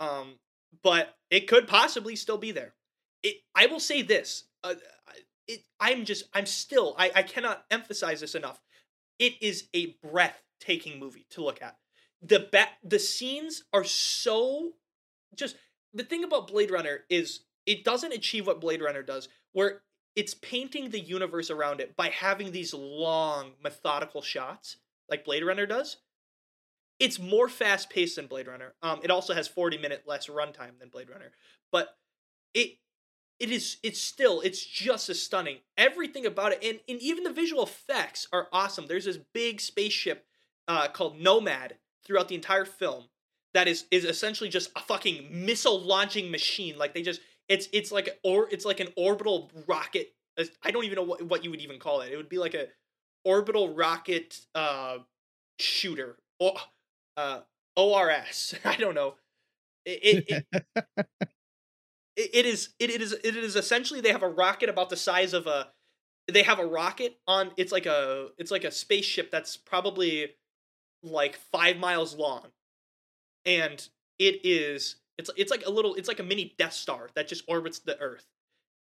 Um, but it could possibly still be there. It. I will say this. Uh, it. I'm just. I'm still. I. I cannot emphasize this enough it is a breathtaking movie to look at. The ba- the scenes are so just the thing about Blade Runner is it doesn't achieve what Blade Runner does where it's painting the universe around it by having these long methodical shots like Blade Runner does. It's more fast paced than Blade Runner. Um it also has 40 minute less runtime than Blade Runner. But it it is it's still it's just as stunning. Everything about it and, and even the visual effects are awesome. There's this big spaceship uh, called nomad throughout the entire film that is is essentially just a fucking missile launching machine. Like they just it's it's like or it's like an orbital rocket i don't even know what, what you would even call it. It would be like a orbital rocket uh shooter. Or uh ors i don't know. It, it, it it is it is it is essentially they have a rocket about the size of a they have a rocket on it's like a it's like a spaceship that's probably like 5 miles long. And it is it's it's like a little it's like a mini death star that just orbits the earth.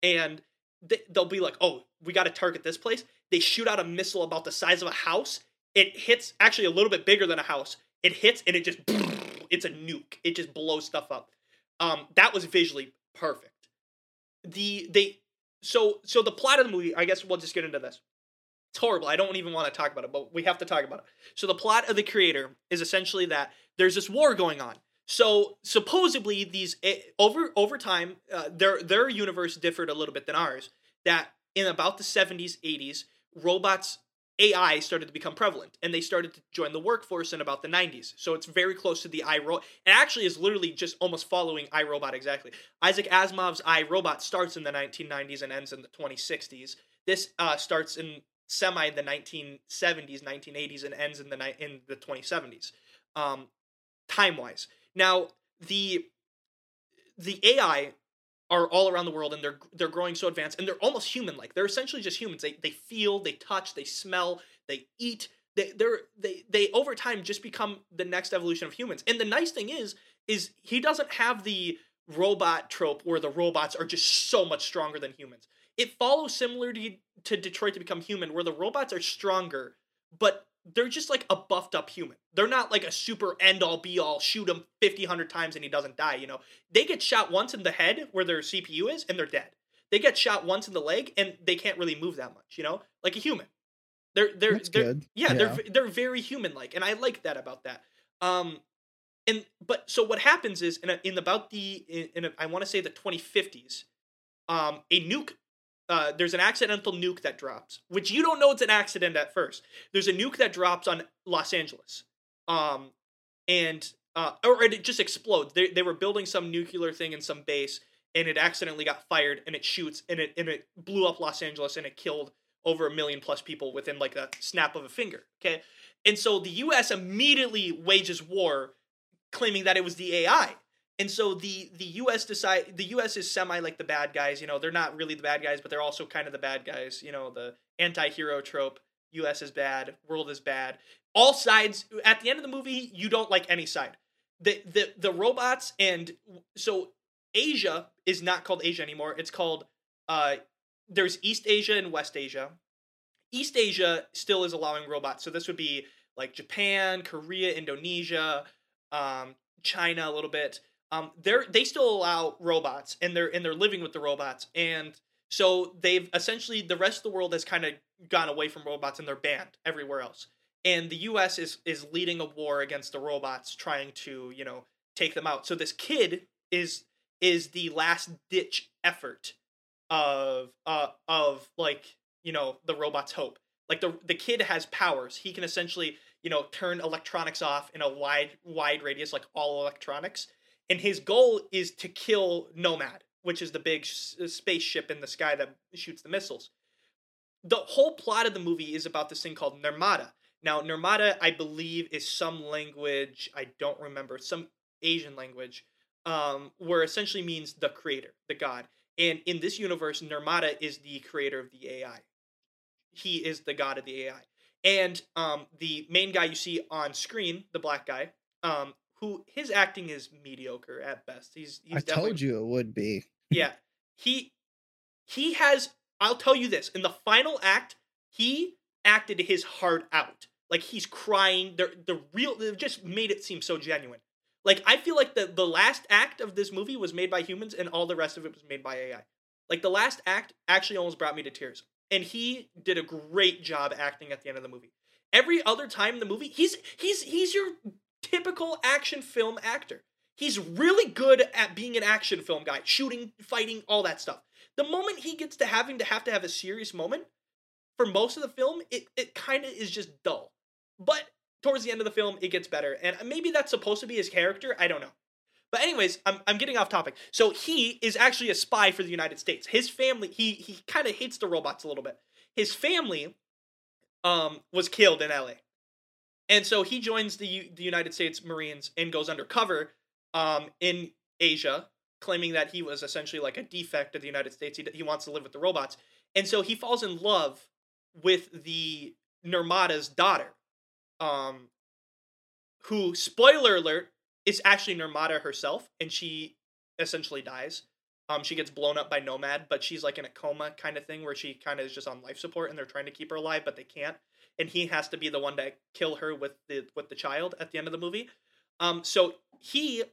And they, they'll be like oh we got to target this place. They shoot out a missile about the size of a house. It hits actually a little bit bigger than a house. It hits and it just it's a nuke. It just blows stuff up. Um that was visually perfect. The they so so the plot of the movie i guess we'll just get into this. It's horrible i don't even want to talk about it but we have to talk about it. So the plot of the creator is essentially that there's this war going on. So supposedly these eh, over over time uh, their their universe differed a little bit than ours that in about the 70s 80s robots AI started to become prevalent and they started to join the workforce in about the 90s. So it's very close to the iRobot. It actually is literally just almost following iRobot exactly. Isaac Asimov's iRobot starts in the 1990s and ends in the 2060s. This uh, starts in semi the 1970s, 1980s, and ends in the ni- in the 2070s, um, time wise. Now the the AI are all around the world and they're they're growing so advanced and they're almost human like. They're essentially just humans. They they feel, they touch, they smell, they eat. They they're they they over time just become the next evolution of humans. And the nice thing is is he doesn't have the robot trope where the robots are just so much stronger than humans. It follows similarly to, to Detroit to Become Human, where the robots are stronger, but they're just like a buffed up human. They're not like a super end all be all, shoot him 50, 100 times and he doesn't die, you know? They get shot once in the head where their CPU is and they're dead. They get shot once in the leg and they can't really move that much, you know? Like a human. They're they're That's they're good. yeah, Yeah. they're they're very human like and I like that about that. Um and but so what happens is in a, in about the in, in a, I want to say the 2050s um a nuke uh, there's an accidental nuke that drops, which you don't know it's an accident at first. There's a nuke that drops on Los Angeles, um, and uh, or it just explodes. They they were building some nuclear thing in some base, and it accidentally got fired, and it shoots, and it and it blew up Los Angeles, and it killed over a million plus people within like a snap of a finger. Okay, and so the U.S. immediately wages war, claiming that it was the AI. And so the the U.S. decide the U.S. is semi like the bad guys. You know, they're not really the bad guys, but they're also kind of the bad guys. You know, the anti-hero trope. U.S. is bad. World is bad. All sides. At the end of the movie, you don't like any side. The the the robots and so Asia is not called Asia anymore. It's called uh. There's East Asia and West Asia. East Asia still is allowing robots, so this would be like Japan, Korea, Indonesia, um, China a little bit um, they're they still allow robots and they're and they're living with the robots. And so they've essentially the rest of the world has kind of gone away from robots and they're banned everywhere else. And the us is is leading a war against the robots trying to you know take them out. So this kid is is the last ditch effort of uh of like you know the robot's hope. Like the the kid has powers. He can essentially you know turn electronics off in a wide wide radius like all electronics and his goal is to kill Nomad, which is the big s- uh, spaceship in the sky that shoots the missiles. The whole plot of the movie is about this thing called Nirmata. Now, Nirmata, I believe, is some language I don't remember, some Asian language, um, where essentially means the creator, the god. And in this universe, Nirmata is the creator of the AI. He is the god of the AI. And um, the main guy you see on screen, the black guy, um, who his acting is mediocre at best. He's, he's I told you it would be. yeah. He he has i'll tell you this in the final act he acted his heart out. Like he's crying. The the real it just made it seem so genuine. Like i feel like the the last act of this movie was made by humans and all the rest of it was made by ai like the last act actually almost brought me to tears. And he did a great job acting at the end of the movie. Every other time in the movie he's he's he's your typical action film actor He's really good at being an action film guy, shooting, fighting, all that stuff. The moment he gets to having to have to have a serious moment, for most of the film, it, it kind of is just dull. But towards the end of the film, it gets better. And maybe that's supposed to be his character. I don't know. But anyways, I'm, I'm getting off topic. So he is actually a spy for the United States. His family, he he kind of hates the robots a little bit. His family um was killed in LA. And so he joins the U- the United States Marines and goes undercover um, in Asia, claiming that he was essentially like a defect of the United States. He, he wants to live with the robots. And so he falls in love with the Nirmata's daughter, um, who, spoiler alert, is actually Nirmata herself, and she essentially dies. Um, she gets blown up by Nomad, but she's like in a coma kind of thing where she kind of is just on life support, and they're trying to keep her alive, but they can't. And he has to be the one to kill her with the with the child at the end of the movie. Um, so he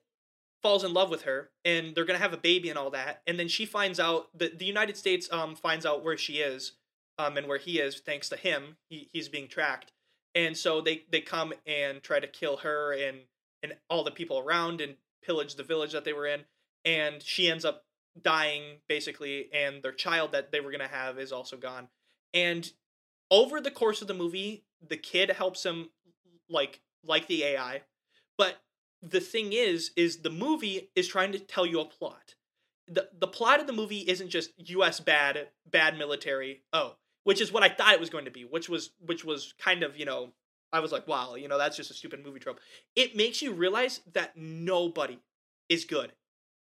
falls in love with her and they're gonna have a baby and all that and then she finds out that the united states um finds out where she is um and where he is thanks to him. He, he's being tracked. And so they they come and try to kill her and and all the people around and pillage the village that they were in and she ends up dying basically and their child that they were gonna have is also gone. And over the course of the movie, the kid helps him like like the AI. But the thing is, is the movie is trying to tell you a plot. The the plot of the movie isn't just US bad, bad military. Oh, which is what I thought it was going to be, which was which was kind of, you know, I was like, wow, you know, that's just a stupid movie trope. It makes you realize that nobody is good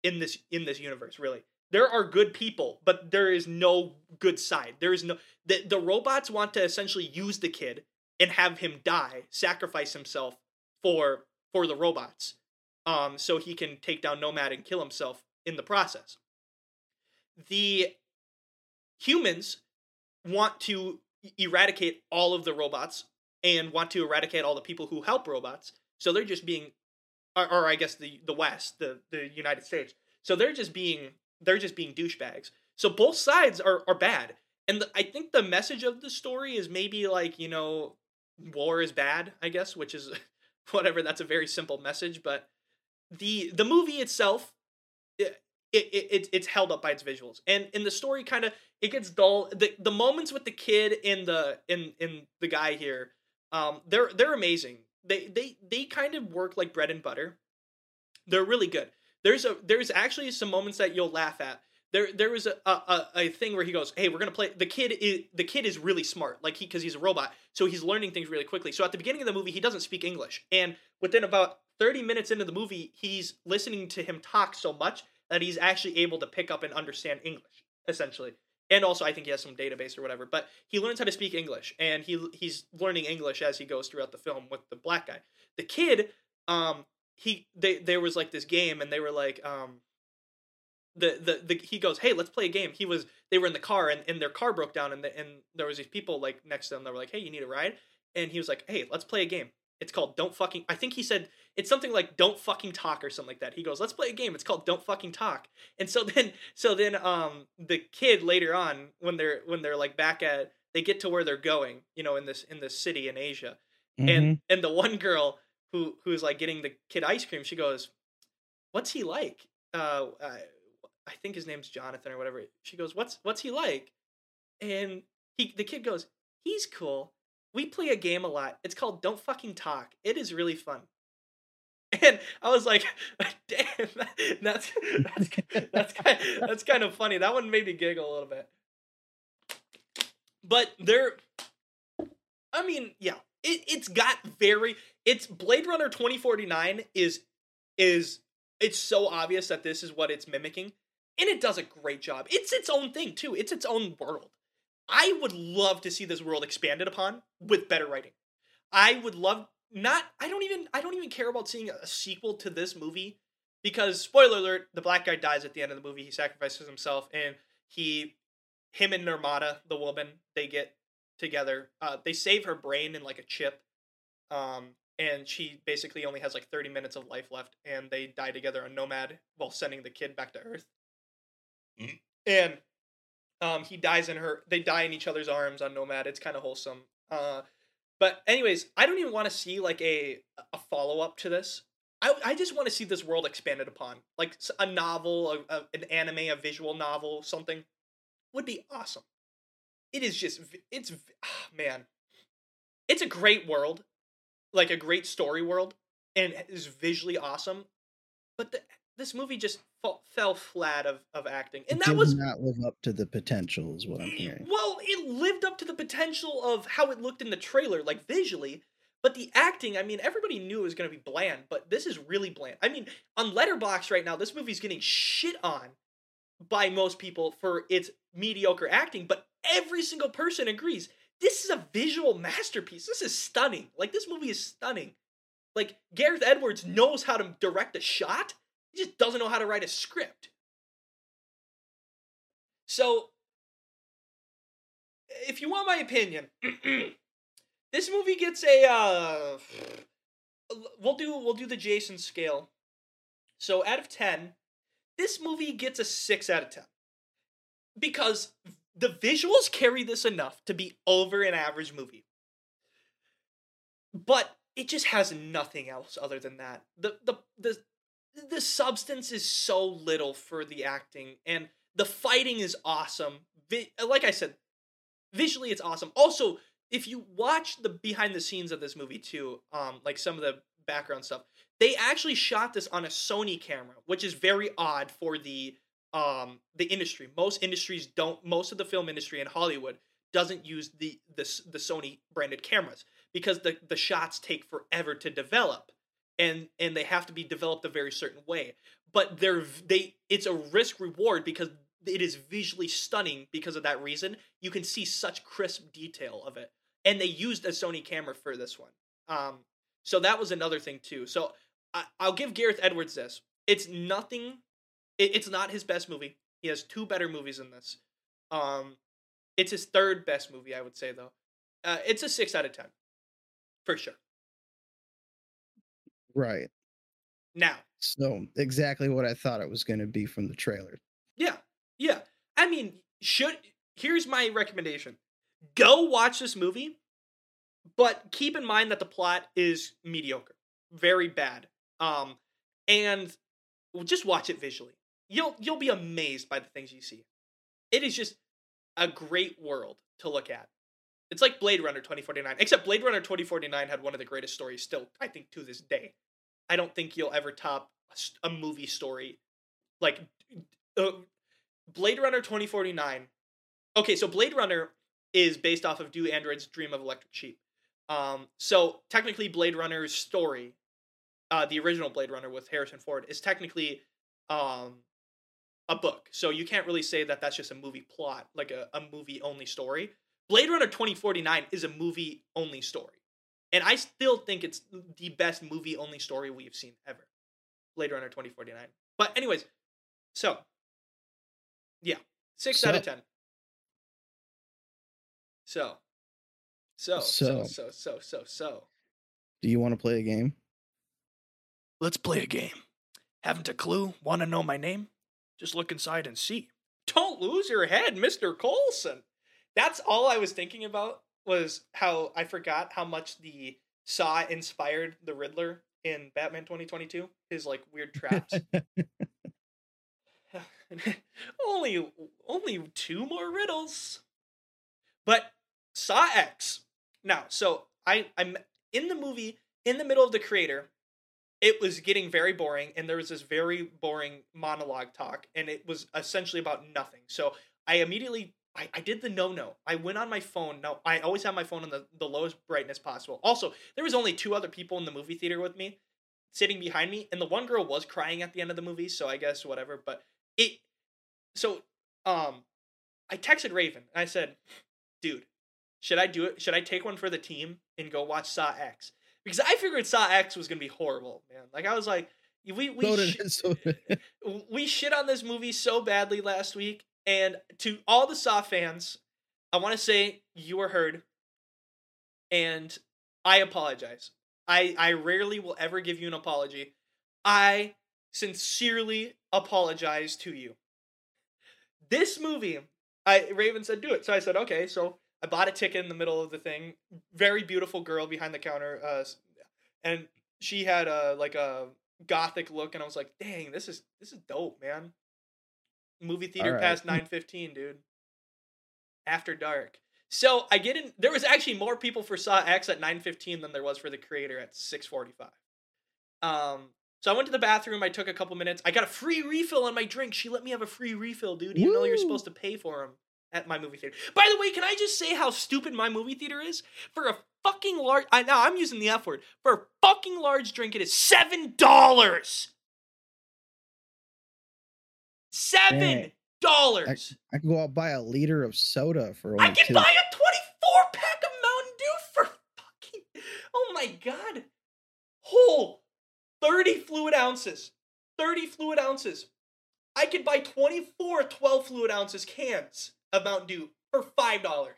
in this in this universe, really. There are good people, but there is no good side. There is no the, the robots want to essentially use the kid and have him die, sacrifice himself for for the robots. Um so he can take down Nomad and kill himself in the process. The humans want to eradicate all of the robots and want to eradicate all the people who help robots. So they're just being, or, or, I guess the the West, the the United States. So they're just being they're just being douchebags. So both sides are are bad, and the, I think the message of the story is maybe like you know, war is bad. I guess, which is whatever. That's a very simple message, but the the movie itself. It, it, it, it's held up by its visuals and in the story kind of it gets dull the the moments with the kid and the in in the guy here um, they're they're amazing. They they they kind of work like bread and butter. They're really good. There's a there's actually some moments that you'll laugh at. There there was a a, a thing where he goes, "Hey, we're gonna play." The kid is the kid is really smart, like he because he's a robot, so he's learning things really quickly. So at the beginning of the movie, he doesn't speak English, and within about thirty minutes into the movie, he's listening to him talk so much that he's actually able to pick up and understand English, essentially and also I think he has some database or whatever. But he learns how to speak English, and he he's learning English as he goes throughout the film with the black guy. The kid, um, he they there was like this game, and they were like, um, the the the he goes, hey, let's play a game. He was they were in the car, and, and their car broke down, and the, and there was these people like next to them that were like, hey, you need a ride, and he was like, hey, let's play a game. It's called Don't Fucking. I think he said it's something like Don't Fucking Talk or something like that. He goes, "Let's play a game. It's called Don't Fucking Talk." And so then, so then, um, the kid later on when they're when they're like back at they get to where they're going, you know, in this in this city in Asia, mm-hmm. and and the one girl who who's like getting the kid ice cream, she goes, "What's he like?" Uh, I, I think his name's Jonathan or whatever. She goes, "What's what's he like?" And he the kid goes, "He's cool." we play a game a lot. It's called Don't Fucking Talk. It is really fun. And I was like, damn, that's that's that's kind that's kind of funny. That one made me giggle a little bit. But there, I mean, yeah, it it's got very. It's Blade Runner twenty forty nine is is it's so obvious that this is what it's mimicking, and it does a great job. It's its own thing too. It's its own world. I would love to see this world expanded upon with better writing. I would love not I don't even I don't even care about seeing a sequel to this movie because spoiler alert, the black guy dies at the end of the movie. He sacrifices himself and he him and Nirmata, the woman, they get together. Uh, they save her brain in like a chip. Um, and she basically only has like 30 minutes of life left and they die together on Nomad while sending the kid back to Earth. Mm-hmm. And um, he dies in her. They die in each other's arms on Nomad. It's kind of wholesome. Uh, but anyways, I don't even want to see like a a follow up to this. I I just want to see this world expanded upon, like a novel, a, a, an anime, a visual novel, something would be awesome. It is just it's oh, man, it's a great world, like a great story world, and is visually awesome. But the this movie just f- fell flat of, of acting, and it that was not live up to the potential, is what I'm hearing. Well, it lived up to the potential of how it looked in the trailer, like visually. But the acting, I mean, everybody knew it was going to be bland, but this is really bland. I mean, on Letterboxd right now, this movie's getting shit on by most people for its mediocre acting, but every single person agrees this is a visual masterpiece. This is stunning. Like this movie is stunning. Like Gareth Edwards knows how to direct a shot he just doesn't know how to write a script. So, if you want my opinion, this movie gets a uh, we'll do we'll do the Jayson scale. So out of 10, this movie gets a 6 out of 10. Because the visuals carry this enough to be over an average movie. But it just has nothing else other than that. The the the the substance is so little for the acting and the fighting is awesome Vi- like i said visually it's awesome also if you watch the behind the scenes of this movie too, um, like some of the background stuff, they actually shot this on a Sony camera, which is very odd for the um the industry. Most industries don't. Most of the film industry in Hollywood doesn't use the the the Sony branded cameras because the the shots take forever to develop, and and they have to be developed a very certain way. But they're they it's a risk reward because it is visually stunning because of that reason. You can see such crisp detail of it, and they used a Sony camera for this one. Um, so that was another thing too. So I, I'll give Gareth Edwards this. It's nothing. It, it's not his best movie. He has two better movies in this. Um, it's his third best movie, I would say though. Uh, it's a six out of ten, for sure. Right. Now, So exactly what I thought it was going to be from the trailer. Yeah, yeah. I mean, should here's my recommendation: go watch this movie, but keep in mind that the plot is mediocre, very bad. Um, and well, just watch it visually. You'll you'll be amazed by the things you see. It is just a great world to look at. It's like Blade Runner 2049, except Blade Runner 2049 had one of the greatest stories still, I think, to this day. I don't think you'll ever top a movie story like uh, Blade Runner 2049. Okay, so Blade Runner is based off of Do Androids Dream of Electric Sheep. Um, so technically, Blade Runner's story, uh, the original Blade Runner with Harrison Ford, is technically um, a book. So you can't really say that that's just a movie plot, like a, a movie only story. Blade Runner 2049 is a movie only story. And I still think it's the best movie only story we've seen ever. Blade Runner 2049. But, anyways, so, yeah, six out of ten. So, so, so, So. so, so, so, so. Do you want to play a game? Let's play a game. Haven't a clue? Want to know my name? Just look inside and see. Don't lose your head, Mr. Colson. That's all I was thinking about was how I forgot how much the Saw inspired the Riddler in Batman 2022. His like weird traps. only only two more riddles. But Saw X. Now, so I I'm in the movie in the middle of the creator. It was getting very boring, and there was this very boring monologue talk, and it was essentially about nothing. So I immediately I, I did the no no. I went on my phone. Now I always have my phone on the, the lowest brightness possible. Also, there was only two other people in the movie theater with me, sitting behind me, and the one girl was crying at the end of the movie, so I guess whatever. But it so um I texted Raven and I said, dude, should I do it? Should I take one for the team and go watch Saw X? Because I figured Saw X was gonna be horrible, man. Like I was like, we we So did- so did- we shit on this movie so badly last week, and to all the Saw fans, I want to say you were heard, and I apologize. I I rarely will ever give you an apology. I sincerely apologize to you. This movie, I Raven said do it, so I said okay. So I bought a ticket in the middle of the thing. Very beautiful girl behind the counter, uh, and she had a like a gothic look, and I was like, dang, this is this is dope, man. Movie theater Alright. past nine fifteen, dude. After dark. So I get in. There was actually more people for Saw X at nine fifteen than there was for the creator at six forty five. Um. So I went to the bathroom. I took a couple minutes. I got a free refill on my drink. She let me have a free refill, dude. Even though you're supposed to pay for them at my movie theater. By the way, can I just say how stupid my movie theater is? For a fucking large, I now I'm using the F word. For a fucking large drink, it is seven dollars. Seven dollars. I can go out buy a liter of soda for I can two. buy a 24 pack of Mountain Dew for fucking. Oh my god. Whole 30 fluid ounces. 30 fluid ounces. I could buy 24 12 fluid ounces cans of Mountain Dew for $5.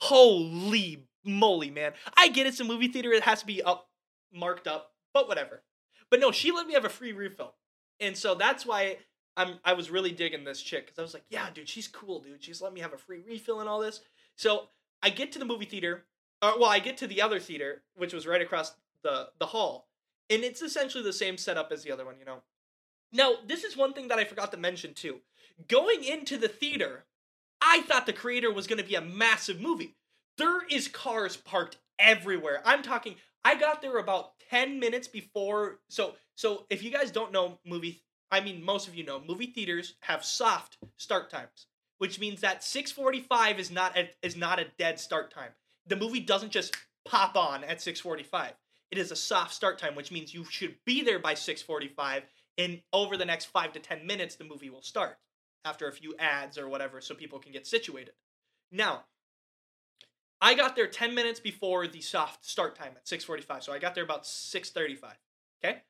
Holy moly, man. I get it's a movie theater, it has to be up, marked up, but whatever. But no, she let me have a free refill. And so that's why I'm I was really digging this chick because I was like, yeah, dude, she's cool, dude. She's let me have a free refill and all this. So I get to the movie theater, or well, I get to the other theater, which was right across the the hall, and it's essentially the same setup as the other one, you know. Now, this is one thing that I forgot to mention too. Going into the theater, I thought the creator was going to be a massive movie. There is cars parked everywhere. I'm talking I got there about 10 minutes before so so if you guys don't know movie I mean most of you know movie theaters have soft start times, which means that 6:45 is not a, is not a dead start time. The movie doesn't just pop on at 6:45. It is a soft start time, which means you should be there by 6:45 and over the next 5 to 10 minutes the movie will start after a few ads or whatever so people can get situated. Now, I got there 10 minutes before the soft start time at 6:45. So I got there about 6:35. Okay?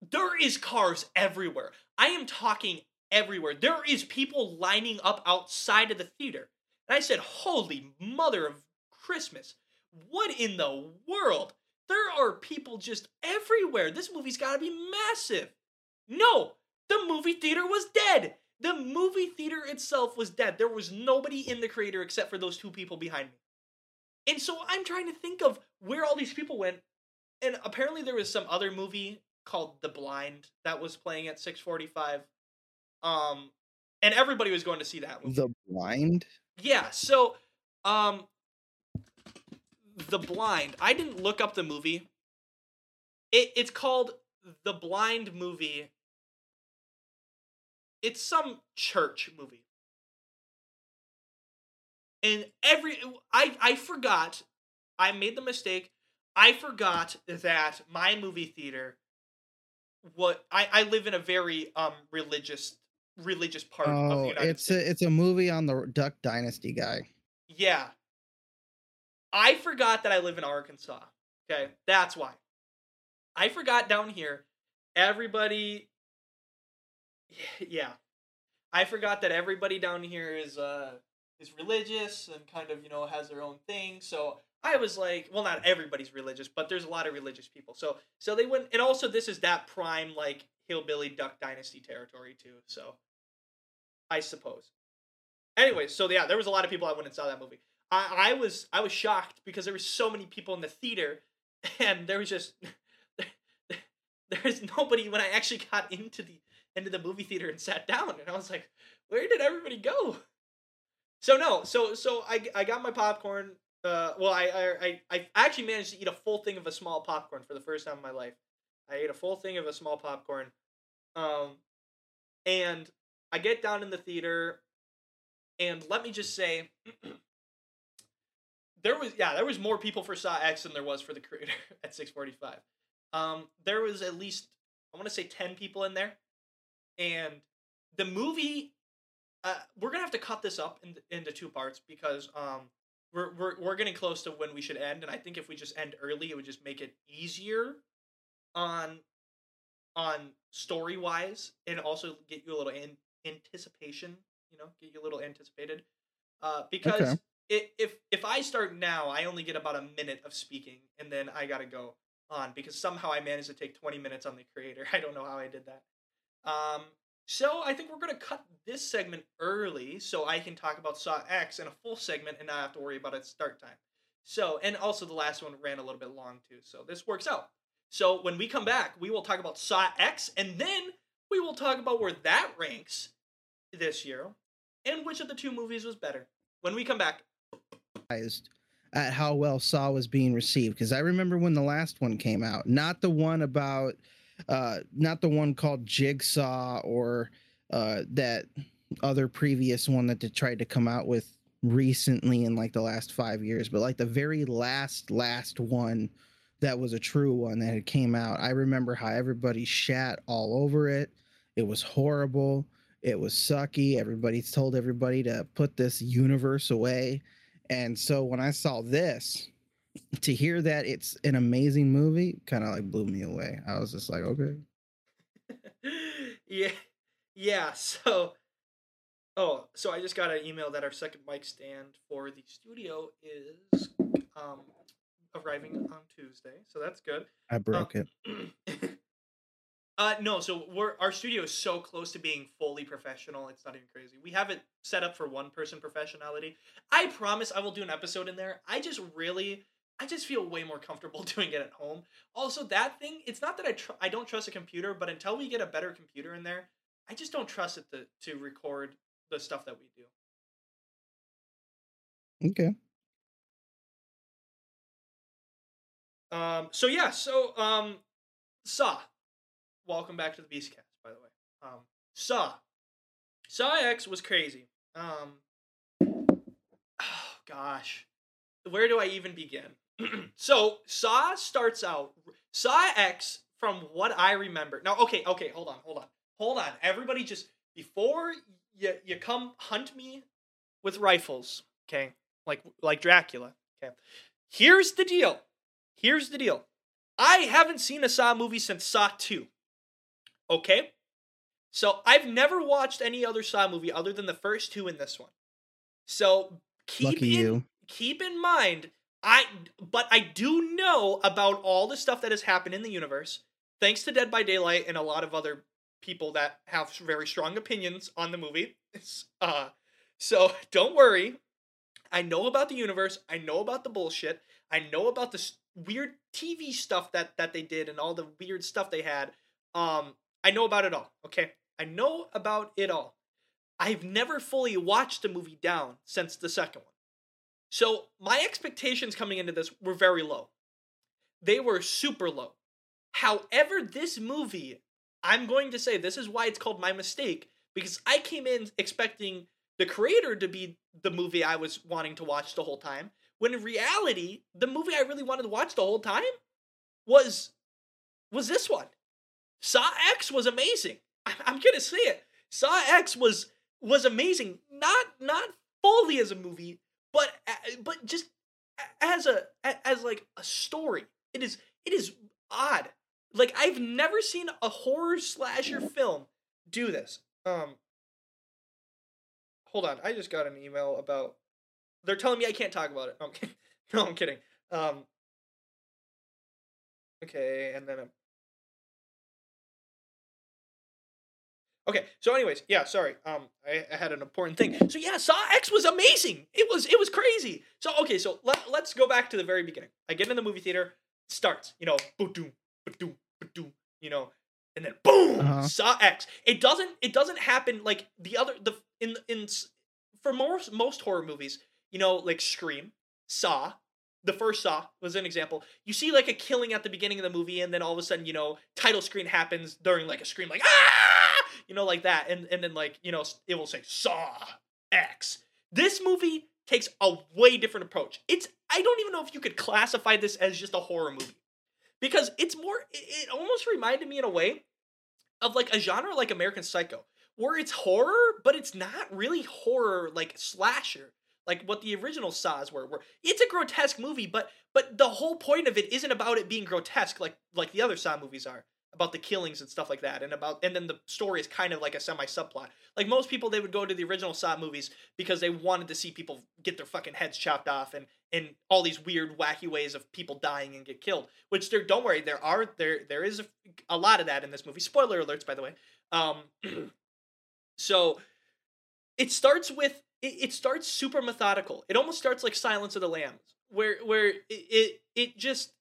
There is cars everywhere. I am talking everywhere. There is people lining up outside of the theater. And I said, "Holy mother of Christmas. What in the world? There are people just everywhere. This movie's got to be massive." No, the movie theater was dead. The movie theater itself was dead. There was nobody in the creator except for those two people behind me. And so I'm trying to think of where all these people went. And apparently there was some other movie called The Blind that was playing at 645. Um and everybody was going to see that movie. The Blind? Yeah, so um The Blind. I didn't look up the movie. It it's called The Blind Movie. It's some church movie. And every I I forgot I made the mistake. I forgot that my movie theater what I I live in a very um religious religious part of the Oh, United it's States. a it's a movie on the Duck Dynasty guy. Yeah. I forgot that I live in Arkansas. Okay, that's why. I forgot down here. Everybody yeah. I forgot that everybody down here is uh is religious and kind of, you know, has their own thing. So I was like, well not everybody's religious, but there's a lot of religious people. So so they went and also this is that prime like hillbilly duck dynasty territory too. So I suppose. Anyway, so yeah, there was a lot of people I went and saw that movie. I, I was I was shocked because there were so many people in the theater, and there was just there's nobody when I actually got into the into the movie theater and sat down, and I was like, where did everybody go? So no, so so I I got my popcorn. Uh, well, I I I actually managed to eat a full thing of a small popcorn for the first time in my life. I ate a full thing of a small popcorn, um, and I get down in the theater, and let me just say, there was yeah, there was more people for Saw X than there was for the creator at six forty five. Um, there was at least I want to say ten people in there, and the movie. Uh, we're gonna have to cut this up in, into two parts because um, we're, we're we're getting close to when we should end, and I think if we just end early, it would just make it easier on on story wise, and also get you a little in, anticipation. You know, get you a little anticipated. Uh, because Okay. it, if if I start now, I only get about a minute of speaking, and then I gotta go on because somehow I managed to take twenty minutes on the creator. I don't know how I did that. Um, so I think we're gonna cut this segment early so I can talk about Saw X in a full segment and not have to worry about its start time. So and also the last one ran a little bit long too, so this works out. So when we come back, we will talk about Saw X, and then we will talk about where that ranks this year, and which of the two movies was better. When we come back, at how well Saw was being received because I remember when the last one came out, not the one about, uh, not the one called Jigsaw or uh, that other previous one that they tried to come out with recently in like the last five years, but like the very last last one that was a true one that had came out. I remember how everybody shat all over it. It was horrible. It was sucky. Everybody told everybody to put this universe away. And so when I saw this, to hear that it's an amazing movie kind of like blew me away. I was just like, okay. yeah, yeah. So, oh, so I just got an email that our second mic stand for the studio is um arriving on Tuesday, so that's good. I broke it. uh no, so we're our studio is so close to being fully professional. It's not even crazy. We have it set up for one person professionality. I promise I will do an episode in there. I just really I just feel way more comfortable doing it at home. Also, that thing, it's not that I tr- I don't trust a computer, but until we get a better computer in there, I just don't trust it to to record the stuff that we do. Okay. Um. So yeah. So um, Saw. Welcome back to the Beastcast. By the way. Um. Saw. Saw X was crazy. Um. Oh gosh, where do I even begin? so Saw starts out. Saw X, from what I remember. Now, okay, okay, hold on, hold on, hold on. Everybody, just before you you come hunt me with rifles, okay? Like like Dracula. Okay. Here's the deal. Here's the deal. I haven't seen a Saw movie since Saw 2. Okay? So I've never watched any other Saw movie other than the first two in this one. So keep Lucky in, you. keep in mind I but I do know about all the stuff that has happened in the universe thanks to Dead by Daylight and a lot of other people that have very strong opinions on the movie. Uh so don't worry. I know about the universe. I know about the bullshit. I know about the weird TV stuff that that they did and all the weird stuff they had. Um, I know about it all. Okay, I know about it all. I've never fully watched the movie down since the second one. So my expectations coming into this were very low. They were super low. However, this movie, I'm going to say this is why it's called my mistake because I came in expecting the creator to be the movie I was wanting to watch the whole time, when in reality, the movie I really wanted to watch the whole time was was this one. Saw X was amazing. I'm gonna say it. Saw X was was amazing. Not not fully as a movie, but but just as a as like a story. It is it is odd. Like I've never seen a horror slasher film do this. Um hold on, I just got an email about they're telling me I can't talk about it. Kidding. No, I'm kidding. Um Okay, and then Okay, so anyways, yeah, sorry. Um I, I had an important thing. So yeah, Saw X was amazing. It was it was crazy. So okay, so let, let's go back to the very beginning. I get in the movie theater, starts, you know, boom, boom, boom, you know, and then boom, Uh-huh. Saw X. It doesn't it doesn't happen like the other the in in for most most horror movies, you know, like Scream, Saw, the first Saw was an example. You see like a killing at the beginning of the movie, and then all of a sudden, you know, title screen happens during like a scream, like ah, you know, like that, and and then like you know, it will say Saw X. This movie takes a way different approach. It's I don't even know if you could classify this as just a horror movie because it's more. It, it almost reminded me in a way of like a genre like American Psycho, where it's horror, but it's not really horror like slasher, like what the original Saws were. Where it's a grotesque movie, but but the whole point of it isn't about it being grotesque like like the other Saw movies are about the killings and stuff like that, and about and then the story is kind of like a semi subplot. Like most people, they would go to the original Saw movies because they wanted to see people get their fucking heads chopped off and and all these weird wacky ways of people dying and get killed. Which there, don't worry, there are there there is a, a lot of that in this movie. Spoiler alerts, by the way. Um, so it starts with it, starts super methodical. It almost starts like Silence of the Lambs, where where it, it it just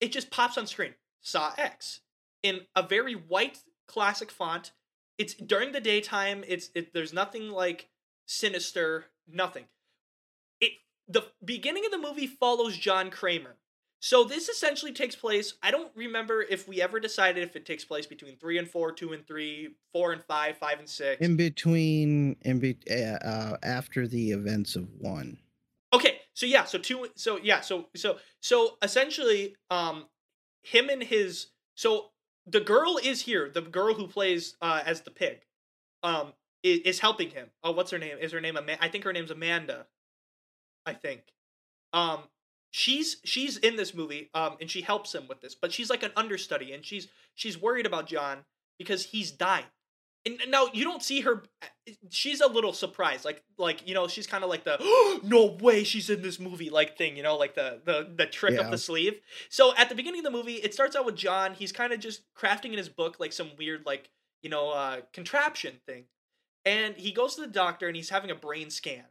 it just pops on screen. Saw X in a very white classic font. It's during the daytime. It's it, there's nothing like sinister. Nothing. It the beginning of the movie follows John Kramer. So this essentially takes place. I don't remember if we ever decided if it takes place between three and four, two and three, four and five, five and six. In between, in be, uh, uh, after the events of one. Okay, so yeah, so two, so yeah, so so so essentially, um, him and his, so the girl is here. The girl who plays uh as the pig, um, is, is helping him. Oh, what's her name? Is her name Ama- I think her name's Amanda. I think, um, she's she's in this movie, um, and she helps him with this, but she's like an understudy, and she's she's worried about John because he's dying. And now you don't see her. She's a little surprised, like like you know she's kind of like the no way she's in this movie like thing, you know, like the the the trick Yeah. up the sleeve. So at the beginning of the movie, it starts out with John. He's kind of just crafting in his book like some weird like you know uh, contraption thing, and he goes to the doctor and he's having a brain scan.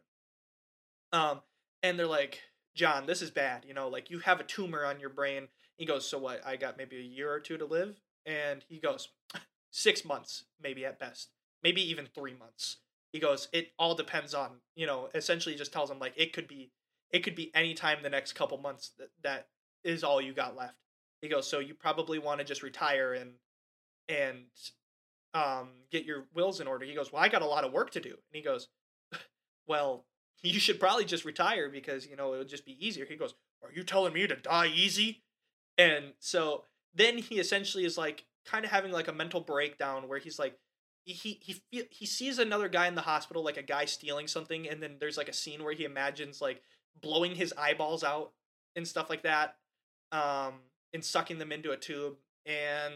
Um, and they're like, John, this is bad. You know, like you have a tumor on your brain. He goes, so what? I got maybe a year or two to live, and he goes, six months, maybe at best, maybe even three months. He goes, it all depends on, you know, essentially just tells him like it could be, it could be any time the next couple months that, that is all you got left. He goes, so you probably want to just retire and and um get your wills in order. He goes, well, I got a lot of work to do. And he goes, well, you should probably just retire because you know it would just be easier. He goes, are you telling me to die easy? And so then he essentially is like kind of having like a mental breakdown where he's like he he he, he sees another guy in the hospital like a guy stealing something and then there's like a scene where he imagines like blowing his eyeballs out and stuff like that um and sucking them into a tube and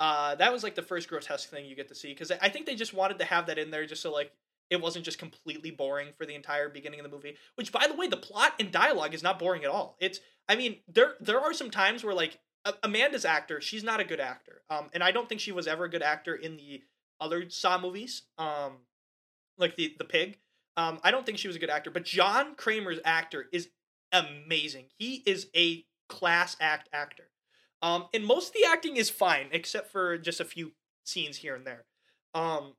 uh that was like the first grotesque thing you get to see because i think they just wanted to have that in there just so like it wasn't just completely boring for the entire beginning of the movie which by the way the plot and dialogue is not boring at all. It's i mean there there are some times where like amanda's actor she's not a good actor. Um and i don't think she was ever a good actor in the other saw movies um like the the pig. Um i don't think she was a good actor but john kramer's actor is amazing. He is a class act actor. Um and most of the acting is fine except for just a few scenes here and there. Um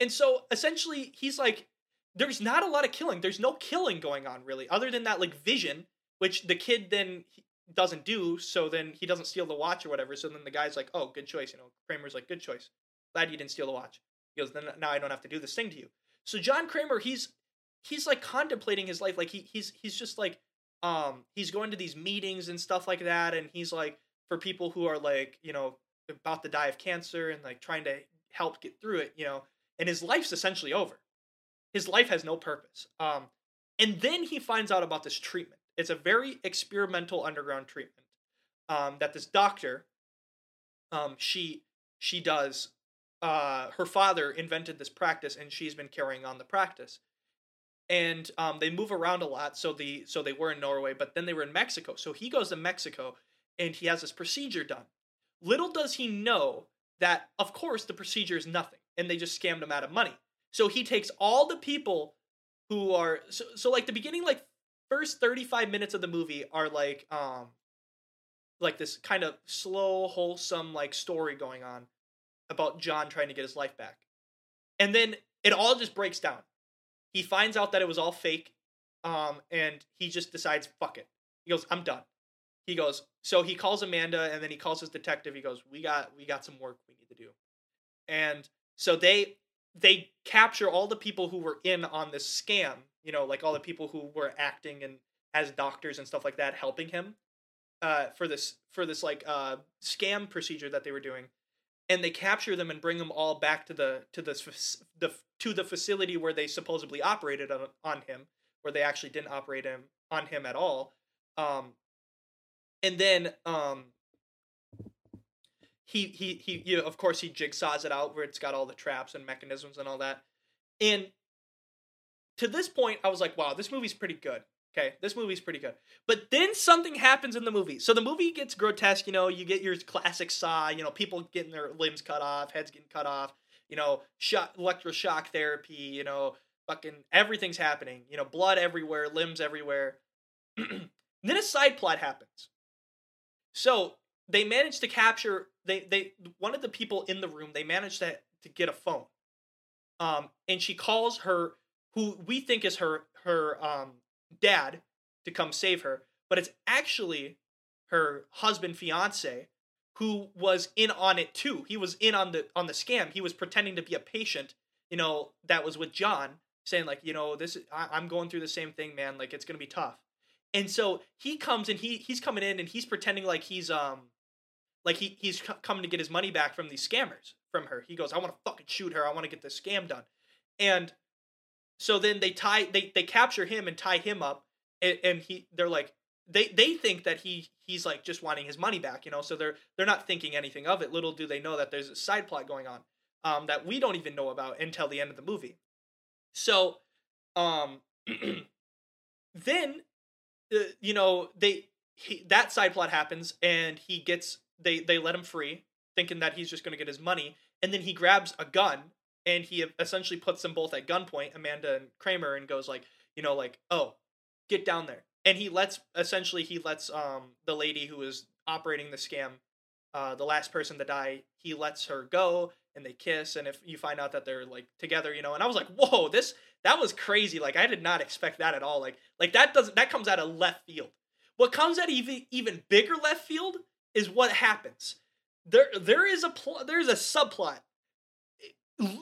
and so essentially, he's like, there's not a lot of killing. There's no killing going on really, other than that like vision, which the kid then doesn't do. So then he doesn't steal the watch or whatever. So then the guy's like, oh, good choice. You know, Kramer's like, good choice. Glad you didn't steal the watch. He goes, then now I don't have to do this thing to you. So John Kramer, he's he's like contemplating his life. Like he he's he's just like um he's going to these meetings and stuff like that, and he's like for people who are like you know about to die of cancer and like trying to help get through it. You know, and his life's essentially over. His life has no purpose. Um, and then he finds out about this treatment. It's a very experimental underground treatment um, that this doctor, um, she she does. Uh, her father invented this practice, and she's been carrying on the practice. And um, they move around a lot. So the so they were in Norway, but then they were in Mexico. So he goes to Mexico, and he has this procedure done. Little does he know that, of course, the procedure is nothing and they just scammed him out of money. So he takes all the people who are so, so like the beginning like first 35 minutes of the movie are like um like this kind of slow wholesome like story going on about John trying to get his life back. And then it all just breaks down. He finds out that it was all fake um and he just decides fuck it. He goes I'm done. He goes so he calls Amanda and then he calls his detective. He goes we got we got some work we need to do. And so they they capture all the people who were in on this scam, you know, like all the people who were acting and as doctors and stuff like that helping him uh, for this for this like uh, scam procedure that they were doing and they capture them and bring them all back to the to the the to the facility where they supposedly operated on, on him where they actually didn't operate him on him at all um and then um he he he you know, of course he jigsaws it out where it's got all the traps and mechanisms and all that. And to this point, I was like, wow, this movie's pretty good. Okay, this movie's pretty good. But then something happens in the movie. So the movie gets grotesque, you know, you get your classic saw, you know, people getting their limbs cut off, heads getting cut off, you know, shock electroshock therapy, you know, fucking everything's happening, you know, blood everywhere, limbs everywhere. then a side plot happens. So they managed to capture they they one of the people in the room they managed to to get a phone um and she calls her who we think is her her um dad to come save her but it's actually her husband fiance who was in on it too he was in on the on the scam he was pretending to be a patient you know that was with john saying like you know this I, i'm going through the same thing man like it's gonna be tough and so he comes and he he's coming in and he's pretending like he's um like he he's coming to get his money back from these scammers from her. He goes, I want to fucking shoot her. I want to get this scam done. And so then they tie they they capture him and tie him up and, and he they're like they they think that he he's like just wanting his money back, you know. So they're they're not thinking anything of it. Little do they know that there's a side plot going on um, that we don't even know about until the end of the movie. So um, then uh, you know they he, that side plot happens and he gets they they let him free, thinking that he's just going to get his money, and then he grabs a gun and he essentially puts them both at gunpoint, Amanda and Kramer, and goes like, you know, like, oh, get down there, and he lets essentially he lets um the lady who is operating the scam, uh, the last person to die, he lets her go, and they kiss, and if you find out that they're like together, you know, and I was like, whoa, this that was crazy, like I did not expect that at all, like like that doesn't that comes out of left field. What comes out even even bigger left field is what happens. There there is a pl- there's a subplot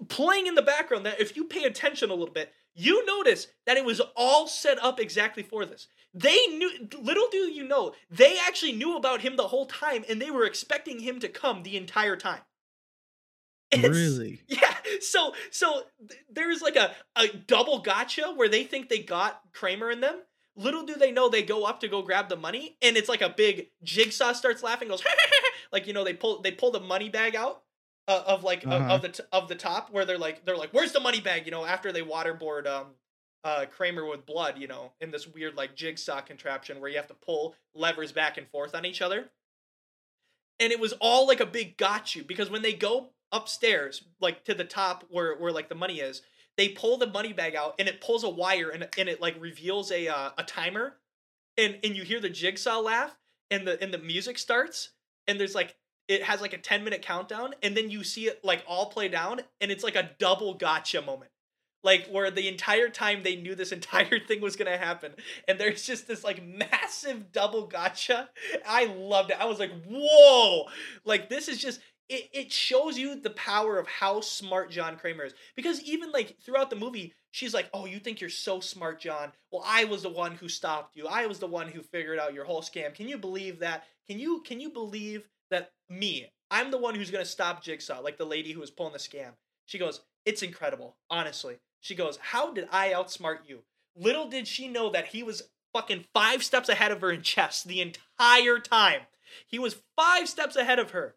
playing in the background that if you pay attention a little bit, you notice that it was all set up exactly for this. They knew little do you know, they actually knew about him the whole time and they were expecting him to come the entire time. It's- Really? Yeah. So so th- there's like a, a double gotcha where they think they got Kramer in them. Little do they know they go up to go grab the money and it's like a big jigsaw starts laughing goes like you know they pull they pull the money bag out uh, of like of- Uh-huh. of, the t- of the top where they're like they're like where's the money bag? You know after they waterboard um uh Kramer with blood you know in this weird like jigsaw contraption where you have to pull levers back and forth on each other. And it was all like a big got you. Because when they go upstairs like to the top where where like the money is they pull the money bag out and it pulls a wire and, and it like reveals a uh, a timer. And and you hear the jigsaw laugh and the and the music starts and there's like it has like a 10 minute countdown and then you see it like all play down and it's like a double gotcha moment. Like where the entire time they knew this entire thing was gonna happen and there's just this like massive double gotcha. I loved it. I was like whoa! Like this is just it, it shows you the power of how smart john kramer is. Because even like throughout the movie she's like oh you think you're so smart john? Well i was the one who stopped you. I was the one who figured out your whole scam. Can you believe that? Can you can you believe that me i'm the one who's gonna stop jigsaw like the lady who was pulling the scam she goes it's incredible honestly she goes how did i outsmart you little did she know that he was fucking five steps ahead of her in chess the entire time he was five steps ahead of her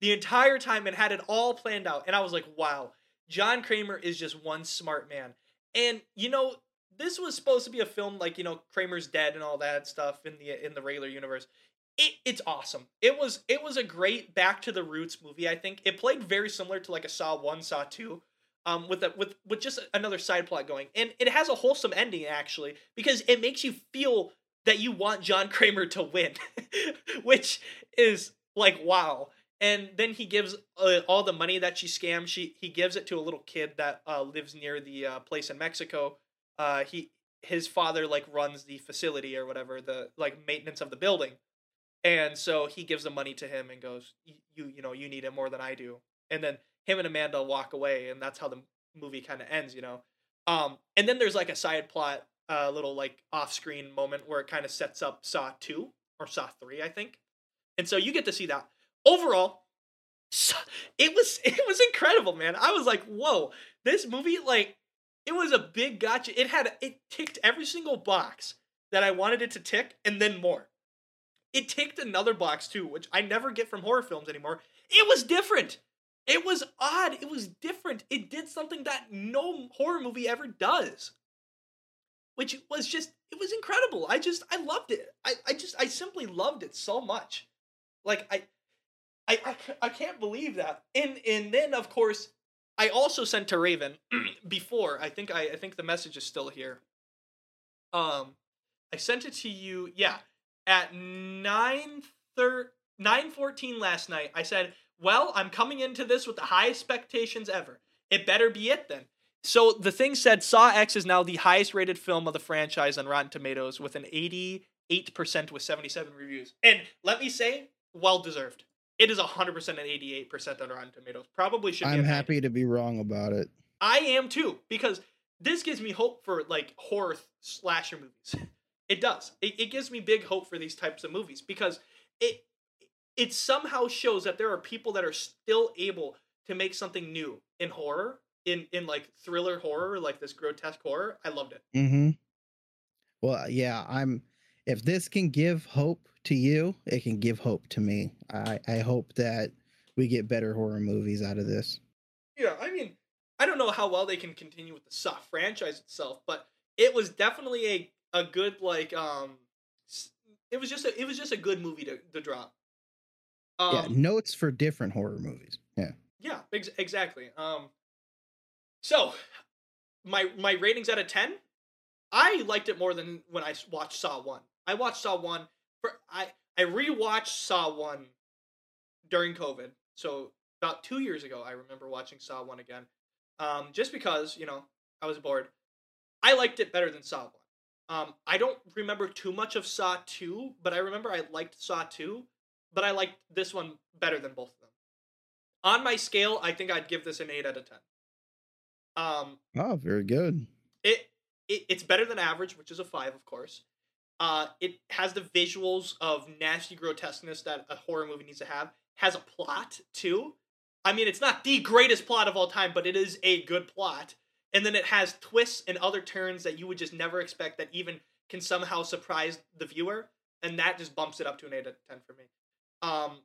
the entire time and had it all planned out. And I was like, wow, John Kramer is just one smart man. And you know, this was supposed to be a film like, you know, Kramer's dead and all that stuff in the in the regular universe. It, it's awesome. It was it was a great back to the roots movie, I think. It played very similar to like a Saw 1, Saw 2. Um, with a, with with just another side plot going, and it has a wholesome ending actually because it makes you feel that you want John Kramer to win, which is like wow and then he gives uh, all the money that she scammed she he gives it to a little kid that uh, lives near the uh, place in mexico uh, he his father like runs the facility or whatever the like maintenance of the building and so he gives the money to him and goes you you know you need it more than i do. And then him and amanda walk away and that's how the movie kind of ends you know? Um and then there's like a side plot a little like off-screen moment where it kind of sets up saw 2 or saw 3 i think. And so you get to see that. Overall it was it was incredible man. I was like whoa this movie like it was a big gotcha it had it ticked every single box that i wanted it to tick and then more it ticked another box too which i never get from horror films anymore. It was different. It was odd. It was different. It did something that no horror movie ever does. Which was just it was incredible. I just i loved it. I, I just i simply loved it so much. Like i I, I, can't believe that. And and then of course I also sent to Raven before. I think I, I think the message is still here. Um I sent it to you, yeah, at 9 914 last night. I said, "Well, I'm coming into this with the highest expectations ever. It better be it then." So the thing said Saw X is now the highest rated film of the franchise on Rotten Tomatoes with an 88% with 77 reviews. And let me say, well deserved. It is 100% and 88% on Rotten Tomatoes. Probably should be. I'm happy to be wrong about it. I am too because this gives me hope for like horror slasher movies. It does. It, it gives me big hope for these types of movies because it it somehow shows that there are people that are still able to make something new in horror, in in like thriller horror, like this grotesque horror. I loved it. Mm-hmm. Well, yeah, I'm. If this can give hope to you, it can give hope to me. I I hope that we get better horror movies out of this. Yeah, I mean, I don't know how well they can continue with the Saw franchise itself, but it was definitely a a good like um it was just a it was just a good movie to, to drop. Um, yeah, notes for different horror movies. Yeah. Yeah, ex- exactly. Um, so my my ratings out of ten, I liked it more than when I watched Saw one. I watched Saw one for I I rewatched Saw one during COVID. So about two years ago, I remember watching Saw one again, um, just because you know I was bored. I liked it better than Saw one. Um, I don't remember too much of Saw 2, but I remember I liked Saw 2, but I liked this one better than both of them. On my scale, I think I'd give this an 8 out of 10. Um, Oh, very good. it, it it's better than average, which is a 5, of course. Uh, it has the visuals of nasty grotesqueness that a horror movie needs to have. Has a plot too. I mean, it's not the greatest plot of all time, but it is a good plot. And then it has twists and other turns that you would just never expect that even can somehow surprise the viewer, and that just bumps it up to an eight out of ten for me. Um,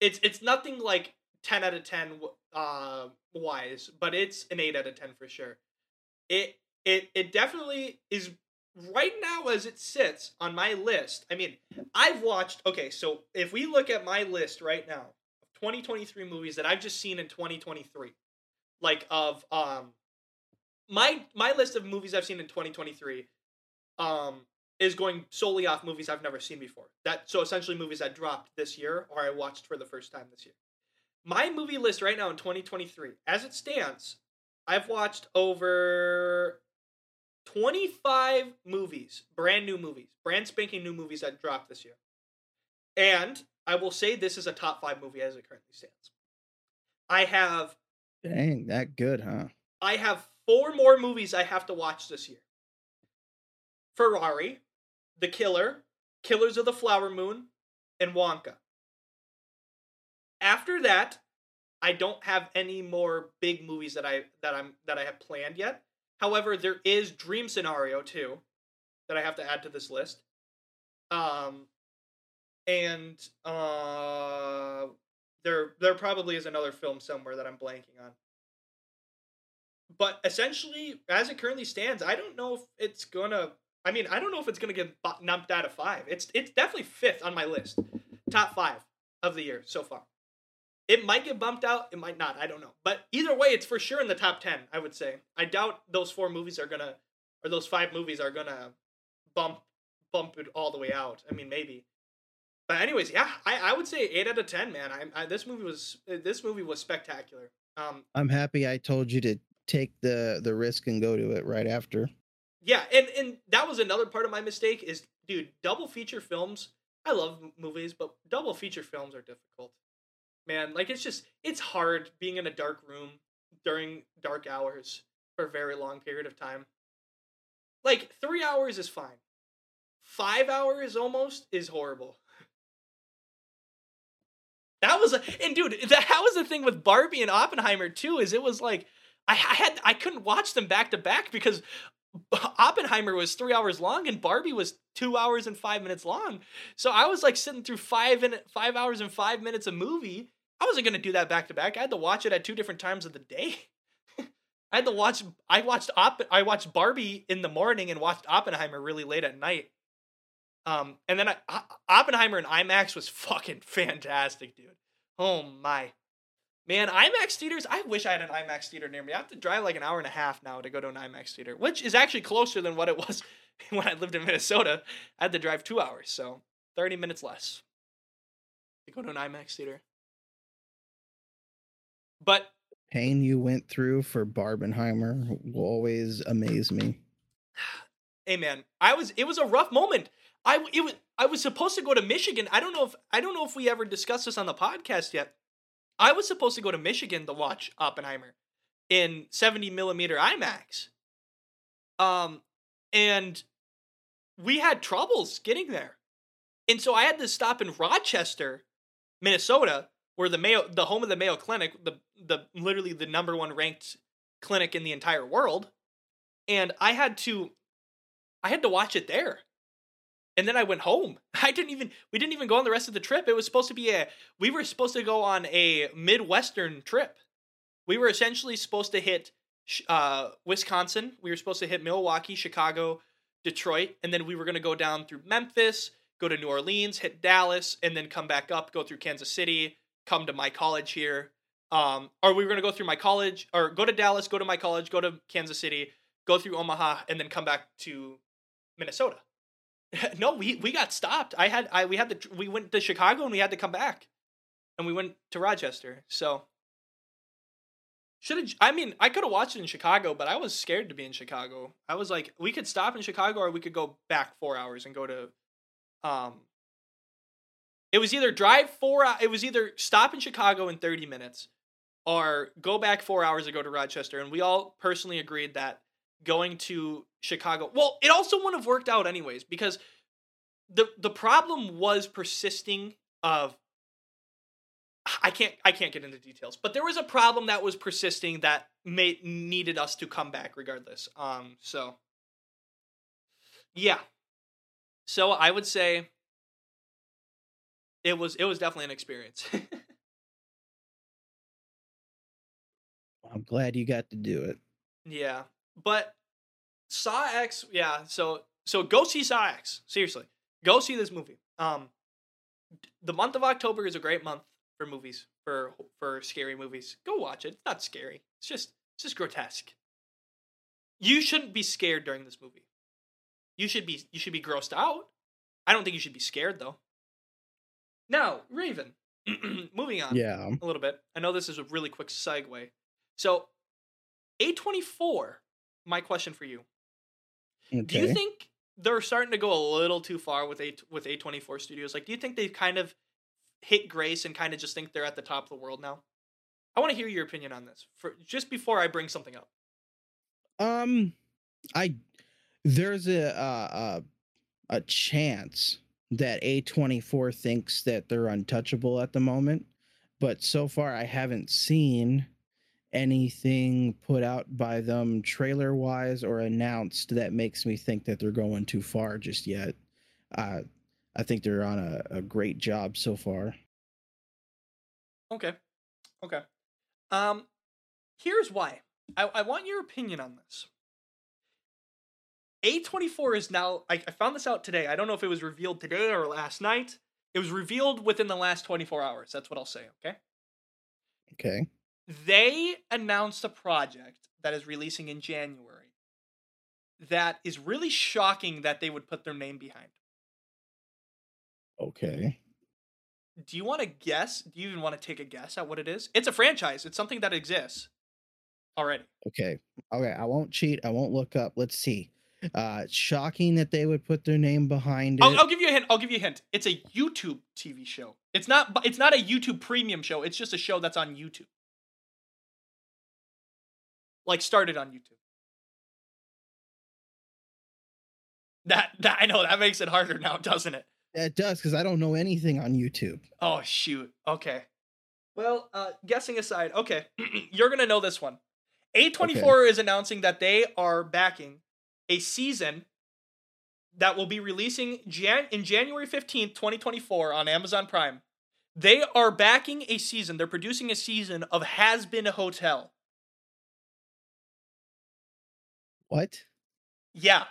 it's it's nothing like ten out of ten uh wise, but it's an eight out of ten for sure. It it it definitely is right now as it sits on my list. I mean, I've watched. Okay, so if we look at my list right now of 2023 movies that I've just seen in 2023, like of um my my list of movies I've seen in 2023 um is going solely off movies I've never seen before. That so essentially movies that dropped this year or I watched for the first time this year. My movie list right now in 2023, as it stands, I've watched over 25 movies, brand new movies, brand spanking new movies that dropped this year. And I will say this is a top 5 movie as it currently stands. I have Dang, that good, huh? I have four more movies I have to watch this year. Ferrari, The Killer, Killers of the Flower Moon, and Wonka. After that, I don't have any more big movies that I that I'm that I have planned yet. However, there is Dream Scenario too that I have to add to this list. Um and uh there there probably is another film somewhere that I'm blanking on but essentially, as it currently stands, I don't know if it's gonna. I mean, I don't know if it's gonna get numped out of five. It's it's definitely fifth on my list, top five of the year so far. It might get bumped out. It might not. I don't know. But either way, it's for sure in the top ten. I would say. I doubt those four movies are gonna, or those five movies are gonna, bump bump it all the way out. I mean, maybe. But anyways, yeah, I, I would say eight out of ten, man. I, I this movie was this movie was spectacular. Um, I'm happy I told you to take the the risk and go to it right after. Yeah, and and that was another part of my mistake is, dude, double feature films. I love movies, but double feature films are difficult. Man, like it's just it's hard being in a dark room during dark hours for a very long period of time. Like 3 hours is fine. 5 hours almost is horrible. That was a and dude, that was the thing with Barbie and Oppenheimer too. Is it was like I, had I couldn't watch them back to back because Oppenheimer was three hours long and Barbie was two hours and five minutes long. So I was like sitting through five in five hours and five minutes of movie. I wasn't gonna do that back to back. I had to watch it at two different times of the day. I had to watch. I watched Op. I watched Barbie in the morning and watched Oppenheimer really late at night. Um, and then I, Oppenheimer in IMAX was fucking fantastic, dude. Oh my, man! IMAX theaters. I wish I had an IMAX theater near me. I have to drive like an hour and a half now to go to an IMAX theater, which is actually closer than what it was when I lived in Minnesota. I had to drive two hours, so thirty minutes less to go to an IMAX theater. But Pain you went through for Barbenheimer will always amaze me. hey man, I was it was a rough moment. I it was I was supposed to go to Michigan. I don't know if I don't know if we ever discussed this on the podcast yet. I was supposed to go to Michigan to watch Oppenheimer in 70 millimeter IMAX. Um, and we had troubles getting there, and so I had to stop in Rochester, Minnesota, where the Mayo, the home of the Mayo Clinic, the the literally the number one ranked clinic in the entire world, and I had to, I had to watch it there and then I went home. I didn't even we didn't even go on the rest of the trip. It was supposed to be a we were supposed to go on a midwestern trip. We were essentially supposed to hit uh, Wisconsin. We were supposed to hit Milwaukee, Chicago, Detroit, and then we were going to go down through Memphis, go to New Orleans, hit Dallas, and then come back up, go through Kansas City, come to my college here. Um, or we were going to go through my college, or go to Dallas, go to my college, go to Kansas City, go through Omaha, and then come back to Minnesota. no, we we got stopped. I had I we had to we went to Chicago and we had to come back, and we went to Rochester. So Should have. I mean, I could have watched it in Chicago, but I was scared to be in Chicago. I was like, we could stop in Chicago, or we could go back four hours and go to. Um. It was either drive four. It was either stop in Chicago in thirty minutes, or go back four hours and go to Rochester. And we all personally agreed that going to Chicago. Well, it also wouldn't have worked out anyways because the the problem was persisting of I can't I can't get into details, but there was a problem that was persisting that made needed us to come back regardless. Um so yeah. So I would say it was it was definitely an experience. I'm glad you got to do it. yeah. But Saw X, yeah, so so go see Saw X. Seriously. Go see this movie. Um the month of October is a great month for movies, for for scary movies. Go watch it. It's not scary. It's just it's just grotesque. You shouldn't be scared during this movie. You should be you should be grossed out. I don't think you should be scared though. Now, Raven. moving on Yeah. a little bit. I know this is a really quick segue. So, A24, my question for you. Okay. Do you think they're starting to go a little too far with A with A24 studios? Like do you think they've kind of hit grace and kind of just think they're at the top of the world now? I want to hear your opinion on this. For just before I bring something up. Um, I there's a uh, a a chance that A24 thinks that they're untouchable at the moment, but so far I haven't seen anything put out by them trailer wise or announced that makes me think that they're going too far just yet. Uh, I think they're on a, a great job so far. Okay. Okay. Um here's why. I, I want your opinion on this. A24 is now I, I found this out today. I don't know if it was revealed today or last night. It was revealed within the last 24 hours. That's what I'll say, okay? Okay. They announced a project that is releasing in January that is really shocking that they would put their name behind. Okay. Do you want to guess? Do you even want to take a guess at what it is? It's a franchise. It's something that exists already. Okay. Okay. I won't cheat. I won't look up. Let's see. Uh shocking that they would put their name behind it. I'll, I'll give you a hint. I'll give you a hint. It's a YouTube TV show. It's not. It's not a YouTube premium show. It's just a show that's on YouTube. Like started on YouTube. That that I know that makes it harder now, doesn't it? it does because I don't know anything on YouTube. Oh shoot. Okay. Well, uh guessing aside, okay. You're going to know this one. A24 is announcing that they are backing a season that will be releasing Jan- in January 15th, 2024 on Amazon Prime. They are backing a season, they're producing a season of Hazbin a Hotel. What? Yeah.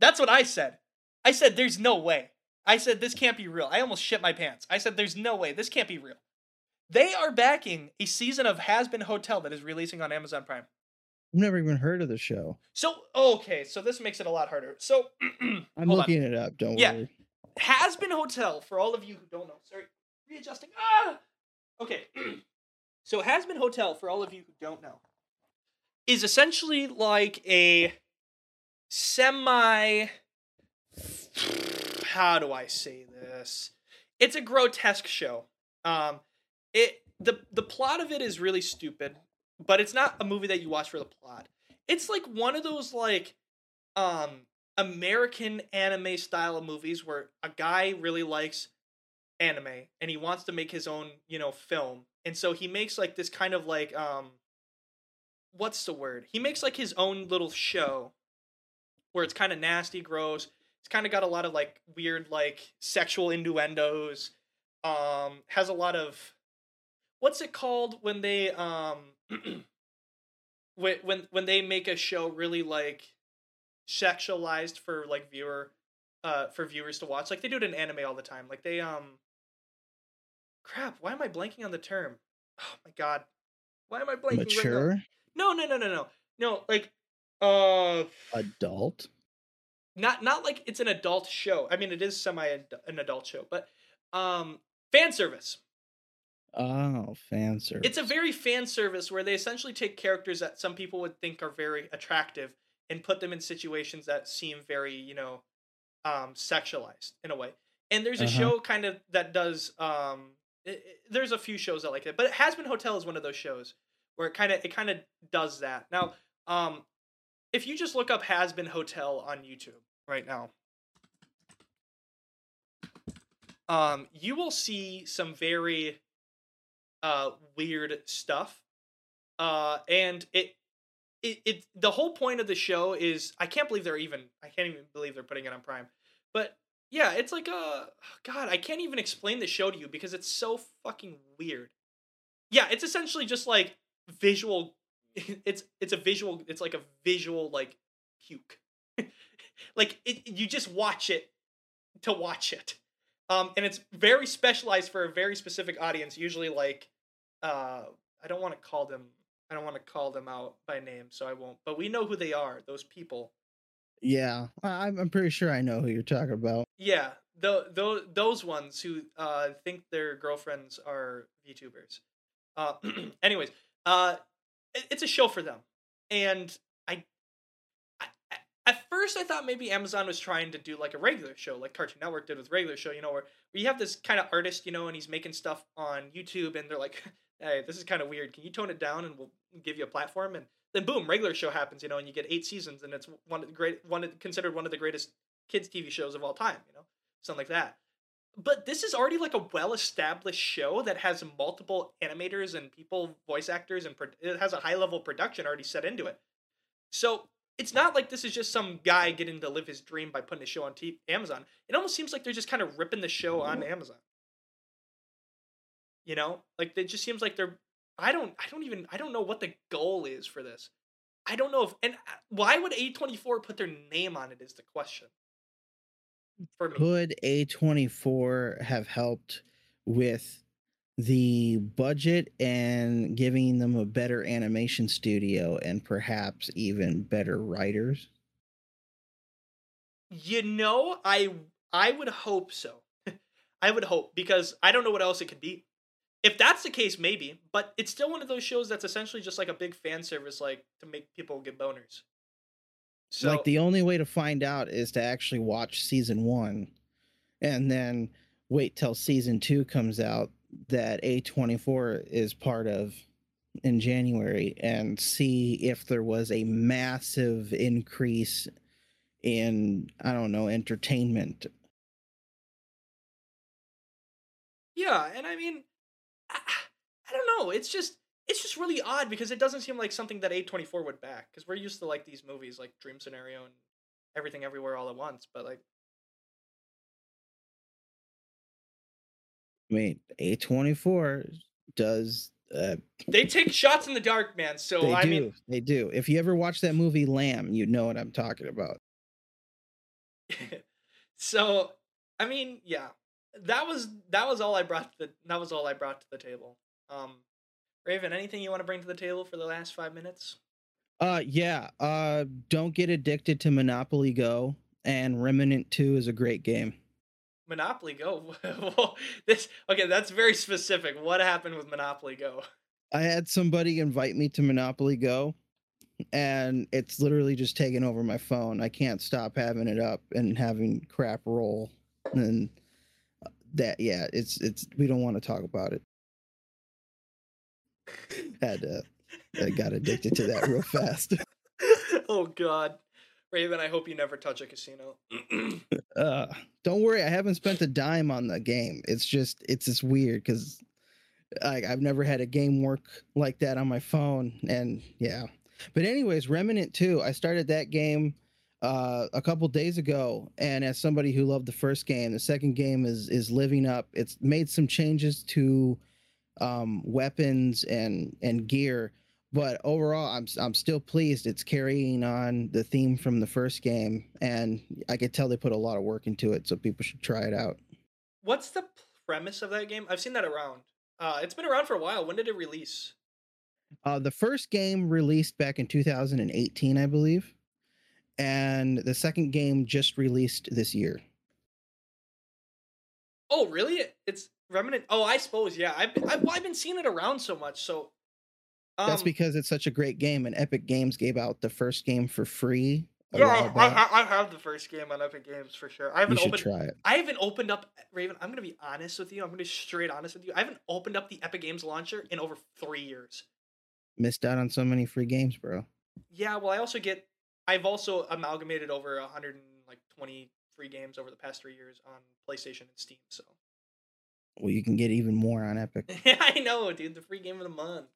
That's what I said. I said, there's no way. I said, this can't be real. I almost shit my pants. I said, there's no way. This can't be real. They are backing a season of Hazbin Hotel that is releasing on Amazon Prime. I've never even heard of the show. So, okay, so this makes it a lot harder. So, I'm hold on. looking it up. Don't Yeah. worry. Hazbin Hotel, for all of you who don't know, sorry, readjusting. Ah! Okay. so, Hazbin Hotel, for all of you who don't know, is essentially like a semi. How do I say this? It's a grotesque show. Um, it the the plot of it is really stupid, but it's not a movie that you watch for the plot. It's like one of those like um American anime style of movies where a guy really likes anime and he wants to make his own, you know, film. And so he makes like this kind of like um what's the word? He makes like his own little show where it's kind of nasty, gross. It's kind of got a lot of like weird like sexual innuendos. Um has a lot of what's it called when they um when when when they make a show really like sexualized for like viewer uh for viewers to watch like they do it in anime all the time like they um crap why am i blanking on the term oh my god why am i blanking right Mature now? No no no no no no like uh adult. not not like it's an adult show i mean it is semi an adult show but um fan service Oh, fan service. It's a very fan service where they essentially take characters that some people would think are very attractive and put them in situations that seem very, you know, um, sexualized in a way. And there's a Uh-huh. show kind of that does. Um, i i- there's a few shows that like it, but it Hazbin Hotel is one of those shows where it kind of it kind of does that. Now, um, if you just look up Hazbin Hotel on YouTube right now, um, you will see some very uh weird stuff. Uh and it it, it the whole point of the show is I can't believe they're even I can't even believe they're putting it on Prime. But yeah, it's like a god, I can't even explain the show to you because it's so fucking weird. Yeah, it's essentially just like visual it's it's a visual it's like a visual like puke. like it you just watch it to watch it. Um, and it's very specialized for a very specific audience. Usually, like, uh, I don't want to call them. I don't want to call them out by name, so I won't. But we know who they are. Those people. yeah, I'm I'm pretty sure I know who you're talking about. Yeah, the those those ones who uh think their girlfriends are VTubers. Uh, anyways, uh, it- it's a show for them, and I, I, I- at first I thought maybe Amazon was trying to do like a regular show, like Cartoon Network did with regular show. You know, where where you have this kind of artist, you know, and he's making stuff on YouTube, and they're like, "Hey, this is kind of weird. Can you tone it down, and we'll give you a platform?" And then boom, regular show happens, you know, and you get eight seasons, and it's one of the great, one of, considered one of the greatest kids TV shows of all time, you know, something like that. But this is already like a well-established show that has multiple animators and people, voice actors, and pro- it has a high-level production already set into it. So it's not like this is just some guy getting to live his dream by putting a show on t- Amazon. It almost seems like they're just kind of ripping the show on Amazon. You know, like it just seems like they're. I don't. I don't even. I don't know what the goal is for this. I don't know if and uh, why would A24 put their name on it is the question. For me. Could A24 have helped with the budget and giving them a better animation studio and perhaps even better writers? You know, I I would hope so. I would hope because I don't know what else it could be. If that's the case, maybe, but it's still one of those shows that's essentially just like a big fan service, like to make people get boners. So like the only way to find out is to actually watch season one and then wait till season two comes out that A24 is part of in January and see if there was a massive increase in, I don't know, entertainment. Yeah, and I mean, I, I don't know. It's just it's just really odd because it doesn't seem like something that A24 would back because we're used to like these movies like Dream Scenario and Everything Everywhere All at Once, but like I mean, A24 does. Uh, they take shots in the dark, man. So they I do. mean, they do. If you ever watch that movie Lamb, you know what I'm talking about. so I mean, yeah, that was that was all I brought to the that was all I brought to the table. Um, Raven, anything you want to bring to the table for the last five minutes? Uh yeah. Uh don't get addicted to Monopoly Go and Remnant 2 is a great game. Monopoly Go. Well, this okay. That's very specific. What happened with Monopoly Go? I had somebody invite me to Monopoly Go and it's literally just taking over my phone. I can't stop having it up and having crap roll. And that yeah, it's it's we don't want to talk about it. Had uh, I got addicted to that real fast. oh God, Raven. I hope you never touch a casino. uh don't worry i haven't spent a dime on the game it's just it's just weird because I, i've never had a game work like that on my phone and yeah but anyways remnant 2 i started that game uh a couple days ago and as somebody who loved the first game the second game is is living up it's made some changes to um weapons and and gear but overall I'm I'm still pleased it's carrying on the theme from the first game and I could tell they put a lot of work into it so people should try it out. What's the premise of that game? I've seen that around. Uh, it's been around for a while. When did it release? Uh the first game released back in 2018 I believe and the second game just released this year. Oh, really? It's Remnant. Oh, I suppose. Yeah, I've been, I've, I've been seeing it around so much. So um, That's because it's such a great game, and Epic Games gave out the first game for free. yeah, I. I, I have the first game on Epic Games for sure. I haven't should opened. try it. I haven't opened up Raven. I'm gonna be honest with you. I'm gonna be straight honest with you. I haven't opened up the Epic Games launcher in over three years. Missed out on so many free games, bro. Yeah, well, I also get. I've also amalgamated over 120 free games over the past three years on PlayStation and Steam. So Well, you can get even more on Epic. I know, dude. The free game of the month,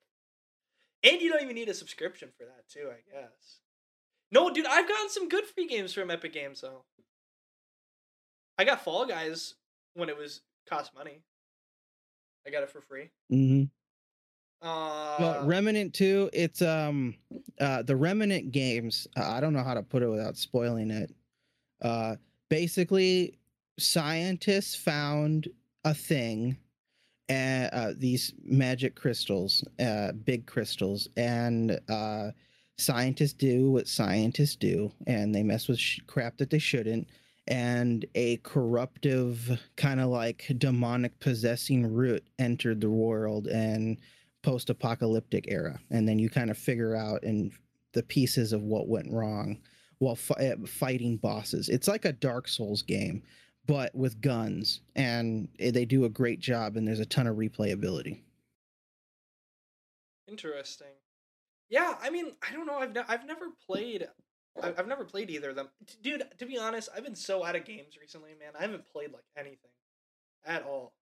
and you don't even need a subscription for that too. I guess. No, dude, I've gotten some good free games from Epic Games though. I got Fall Guys when it was cost money. I got it for free. Mm-hmm. Uh, Well, Remnant 2, it's um uh the Remnant games, uh, I don't know how to put it without spoiling it. Uh basically scientists found a thing and uh, these magic crystals, uh big crystals and uh scientists do what scientists do and they mess with sh- crap that they shouldn't and a corruptive kind of like demonic possessing root entered the world and post-apocalyptic era and then you kind of figure out in the pieces of what went wrong while fi- uh, fighting bosses. It's like a dark souls game but with guns and they do a great job and there's a ton of replayability Interesting. Yeah, I mean, I don't know. I've ne- I've never played. I've, never played either of them, dude. To be honest, I've been so out of games recently, man. I haven't played like anything at all.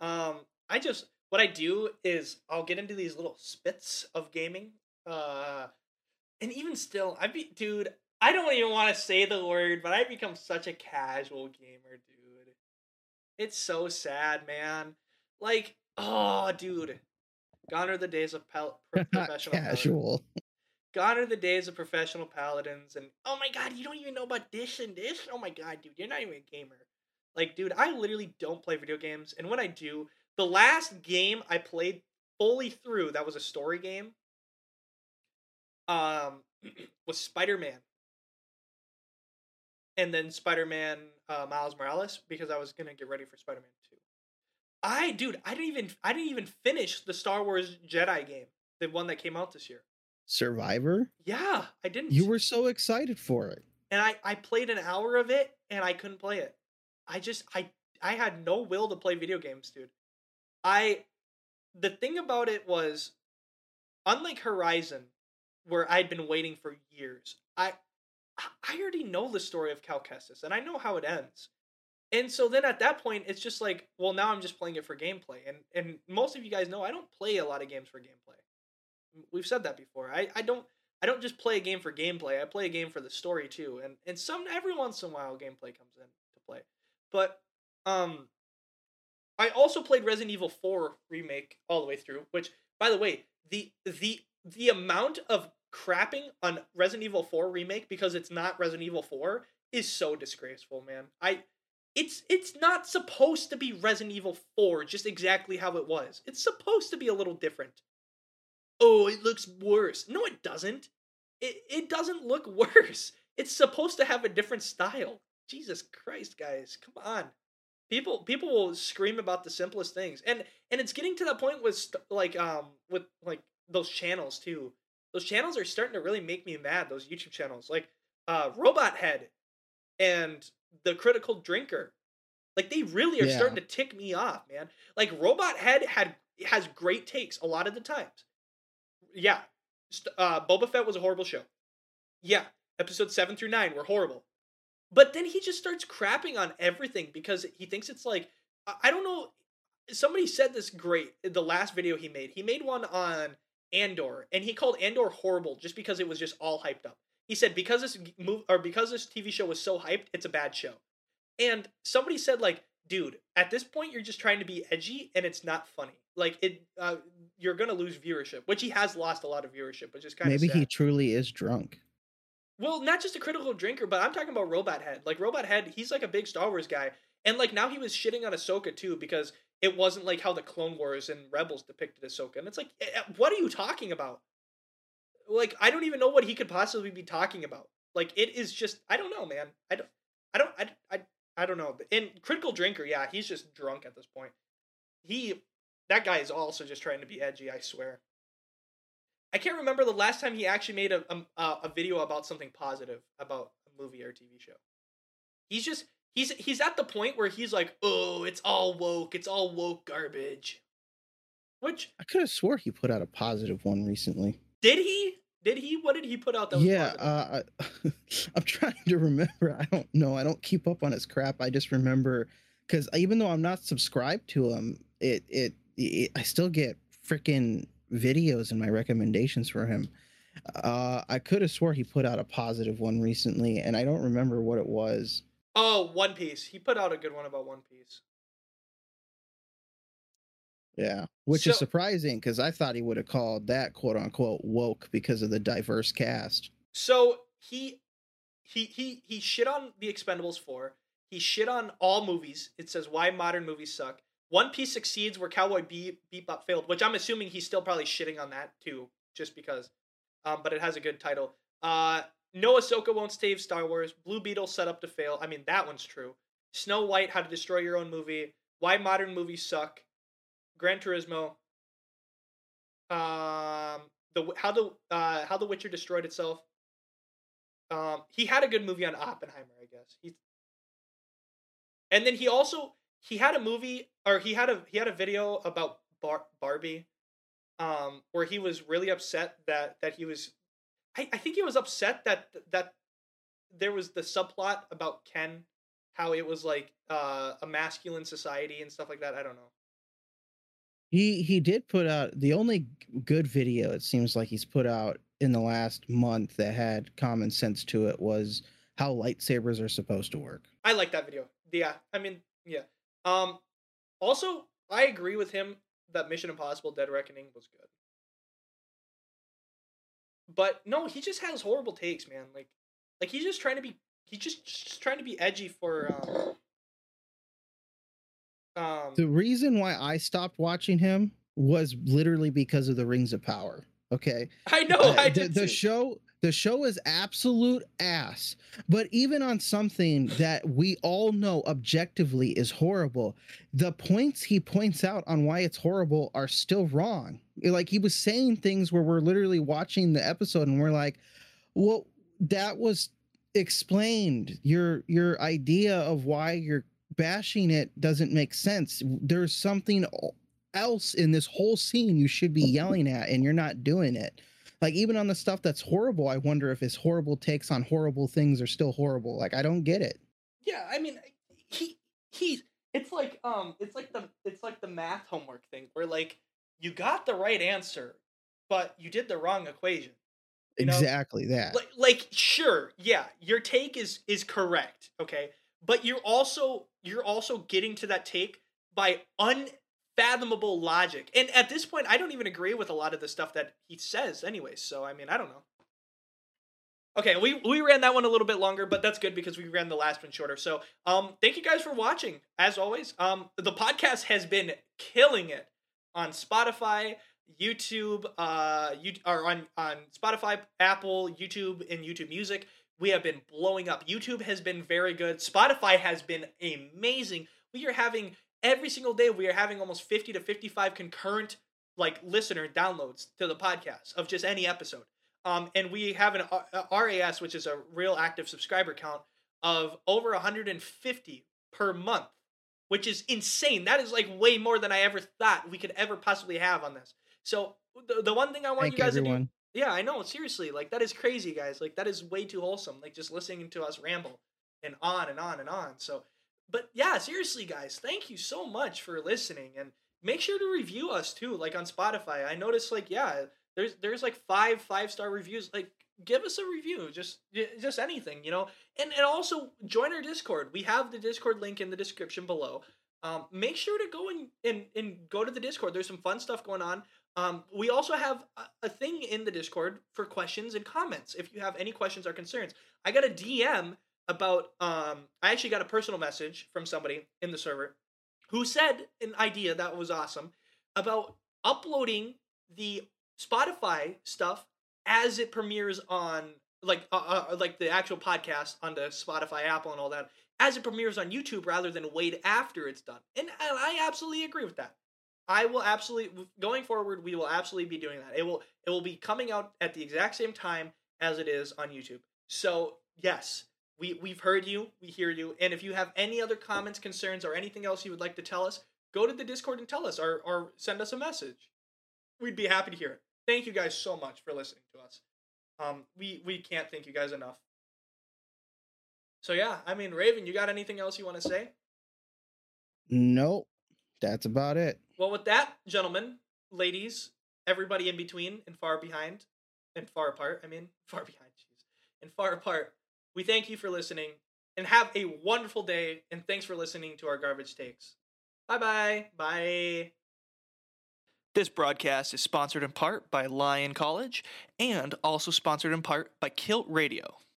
Um, I just what I do is I'll get into these little spits of gaming. Uh, and even still, I be dude. I don't even want to say the word, but I've become such a casual gamer, dude. It's so sad, man. Like, oh, dude. Gone are the days of pal- professional paladins. casual Gone are the days of professional paladins, and oh my god, you don't even know about this and this. Oh my god, dude, you're not even a gamer. Like, dude, I literally don't play video games, and when I do, the last game I played fully through that was a story game. Um, was Spider Man, and then Spider Man uh, Miles Morales because I was gonna get ready for Spider Man Two. I, dude, I didn't even I didn't even finish the Star Wars Jedi game, the one that came out this year. survivor Yeah, I didn't. you were so excited for it and I I played an hour of it and I couldn't play it. I just I I had no will to play video games, dude. I the thing about it was unlike Horizon where I'd been waiting for years. I I already know the story of Cal Kestis and I know how it ends. And so then at that point it's just like, well now I'm just playing it for gameplay. And and most of you guys know I don't play a lot of games for gameplay. We've said that before. I I don't I don't just play a game for gameplay. I play a game for the story too. And and some every once in a while gameplay comes in to play. But um I also played Resident Evil 4 remake all the way through, which by the way, the the the amount of crapping on Resident Evil 4 remake because it's not Resident Evil 4 is so disgraceful, man. I it's it's not supposed to be Resident Evil 4 just exactly how it was. It's supposed to be a little different. Oh, it looks worse. No, it doesn't. It it doesn't look worse. It's supposed to have a different style. Jesus Christ, guys, come on. People people will scream about the simplest things, and and it's getting to that point with st- like um with like those channels too. Those channels are starting to really make me mad. Those YouTube channels, like uh Robot Head and the Critical Drinker, like they really are Yeah. starting to tick me off, man. Like Robot Head had has great takes a lot of the times. Yeah, uh, Boba Fett was a horrible show. Yeah, episode seven through nine were horrible. But then he just starts crapping on everything because he thinks it's like I I don't know. Somebody said this great. The last video he made, he made one on Andor, and he called Andor horrible just because it was just all hyped up. He said because this move or because this TV show was so hyped, it's a bad show. And somebody said like, dude, at this point you're just trying to be edgy and it's not funny. Like it, uh, you're gonna lose viewership, which he has lost a lot of viewership, which is kind of maybe he truly is drunk well, not just a critical drinker, but I'm talking about Robot Head. Like Robot Head, he's like a big Star Wars guy, and like now he was shitting on Ahsoka too because it wasn't like how the Clone Wars and Rebels depicted Ahsoka, and it's like, eh, eh, what are you talking about? Like I don't even know what he could possibly be talking about. Like it is just I don't know, man. I don't I don't I I, I don't know. And critical drinker, yeah, he's just drunk at this point. he that guy is also just trying to be edgy. I swear. I can't remember the last time he actually made a a, a video about something positive about a movie or TV show. He's just he's he's at the point where he's like, oh, it's all woke, it's all woke garbage. Which I could have swore he put out a positive one recently. did he? Did he? What did he put out that yeah, uh, I, I'm trying to remember. I don't know. I don't keep up on his crap. I just remember because even though I'm not subscribed to him, it it, it I still get freaking videos in my recommendations for him. Uh, I could have swore he put out a positive one recently, and I don't remember what it was. Oh, One Piece. He put out a good one about One Piece. Yeah, which is surprising because I thought he would have called that quote unquote woke because of the diverse cast. So he he he he shit on the Expendables 4. He shit on all movies. It says why modern movies suck. One Piece succeeds where Cowboy Be- Bebop failed, which I'm assuming he's still probably shitting on that too, just because. Um, but it has a good title. Uh, no Ahsoka won't save Star Wars. Blue Beetle set up to fail. I mean that one's true. Snow White, How to Destroy Your Own Movie. Why modern movies suck. Gran Turismo. Um, the how the uh how the Witcher destroyed itself. Um, he had a good movie on Oppenheimer, I guess. He, and then he also he had a movie or he had a he had a video about Bar- Barbie, um, where he was really upset that that he was, I, I think he was upset that that there was the subplot about Ken, how it was like uh, a masculine society and stuff like that. I don't know. He he did put out the only good video it seems like he's put out in the last month that had common sense to it was how lightsabers are supposed to work. I like that video. Yeah, I mean, yeah. Um, also, I agree with him that Mission Impossible: Dead Reckoning was good. But no, he just has horrible takes, man. Like, like he's just trying to be, he's just, just trying to be edgy for. Um, um, The reason why I stopped watching him was literally because of the Rings of Power. Okay. I know, Uh, I the, did the show the show is absolute ass but even on something that we all know objectively is horrible the points he points out on why it's horrible are still wrong. Like he was saying things where we're literally watching the episode and we're like well that was explained. Your your idea of why you're bashing it doesn't make sense. There's something else in this whole scene you should be yelling at and you're not doing it like even on the stuff that's horrible i wonder if his horrible takes on horrible things are still horrible like i don't get it Yeah, I mean, he he. It's like um, it's like the it's like the math homework thing where like you got the right answer, but you did the wrong equation. You know? exactly that like like sure yeah your take is is correct okay but you're also you're also getting to that take by unfathomable logic and at this point i don't even agree with a lot of the stuff that he says anyways so i mean i don't know okay we we ran that one a little bit longer but that's good because we ran the last one shorter so um thank you guys for watching as always um the podcast has been killing it on spotify YouTube, uh, you are on on Spotify, Apple, YouTube, and YouTube Music. We have been blowing up. YouTube has been very good. Spotify has been amazing. We are having every single day. We are having almost fifty to fifty-five concurrent like listener downloads to the podcast of just any episode. Um, and we have an uh, RAS, which is a real active subscriber count of over 150 per month, which is insane. That is like way more than I ever thought we could ever possibly have on this. So the, the one thing I want thank you guys to do, yeah, I know, seriously, like that is crazy, guys. Like that is way too wholesome. Like just listening to us ramble and on and on and on. So, but yeah, seriously, guys, thank you so much for listening and make sure to review us too, like on Spotify. I noticed, like, yeah, there's there's like five five star reviews. Like, give us a review, just just anything, you know. And and also join our Discord. We have the Discord link in the description below. Um, make sure to go and, and and go to the Discord. There's some fun stuff going on. Um, we also have a, a thing in the Discord for questions and comments. If you have any questions or concerns, I got a DM about. Um, I actually got a personal message from somebody in the server who said an idea that was awesome about uploading the Spotify stuff as it premieres on like uh, uh, like the actual podcast onto Spotify, Apple, and all that as it premieres on YouTube rather than wait after it's done. And, and I absolutely agree with that. I will absolutely going forward. We will absolutely be doing that. It will it will be coming out at the exact same time as it is on YouTube. So yes, we we've heard you, we hear you, and if you have any other comments, concerns, or anything else you would like to tell us, go to the Discord and tell us, or or send us a message. We'd be happy to hear it. Thank you guys so much for listening to us. Um, we we can't thank you guys enough. So yeah, I mean, Raven, you got anything else you want to say? Nope. That's about it. Well, with that, gentlemen, ladies, everybody in between and far behind and far apart, I mean, far behind, jeez, and far apart, we thank you for listening and have a wonderful day. And thanks for listening to our garbage takes. Bye bye. Bye. This broadcast is sponsored in part by Lyon College and also sponsored in part by Kilt Radio.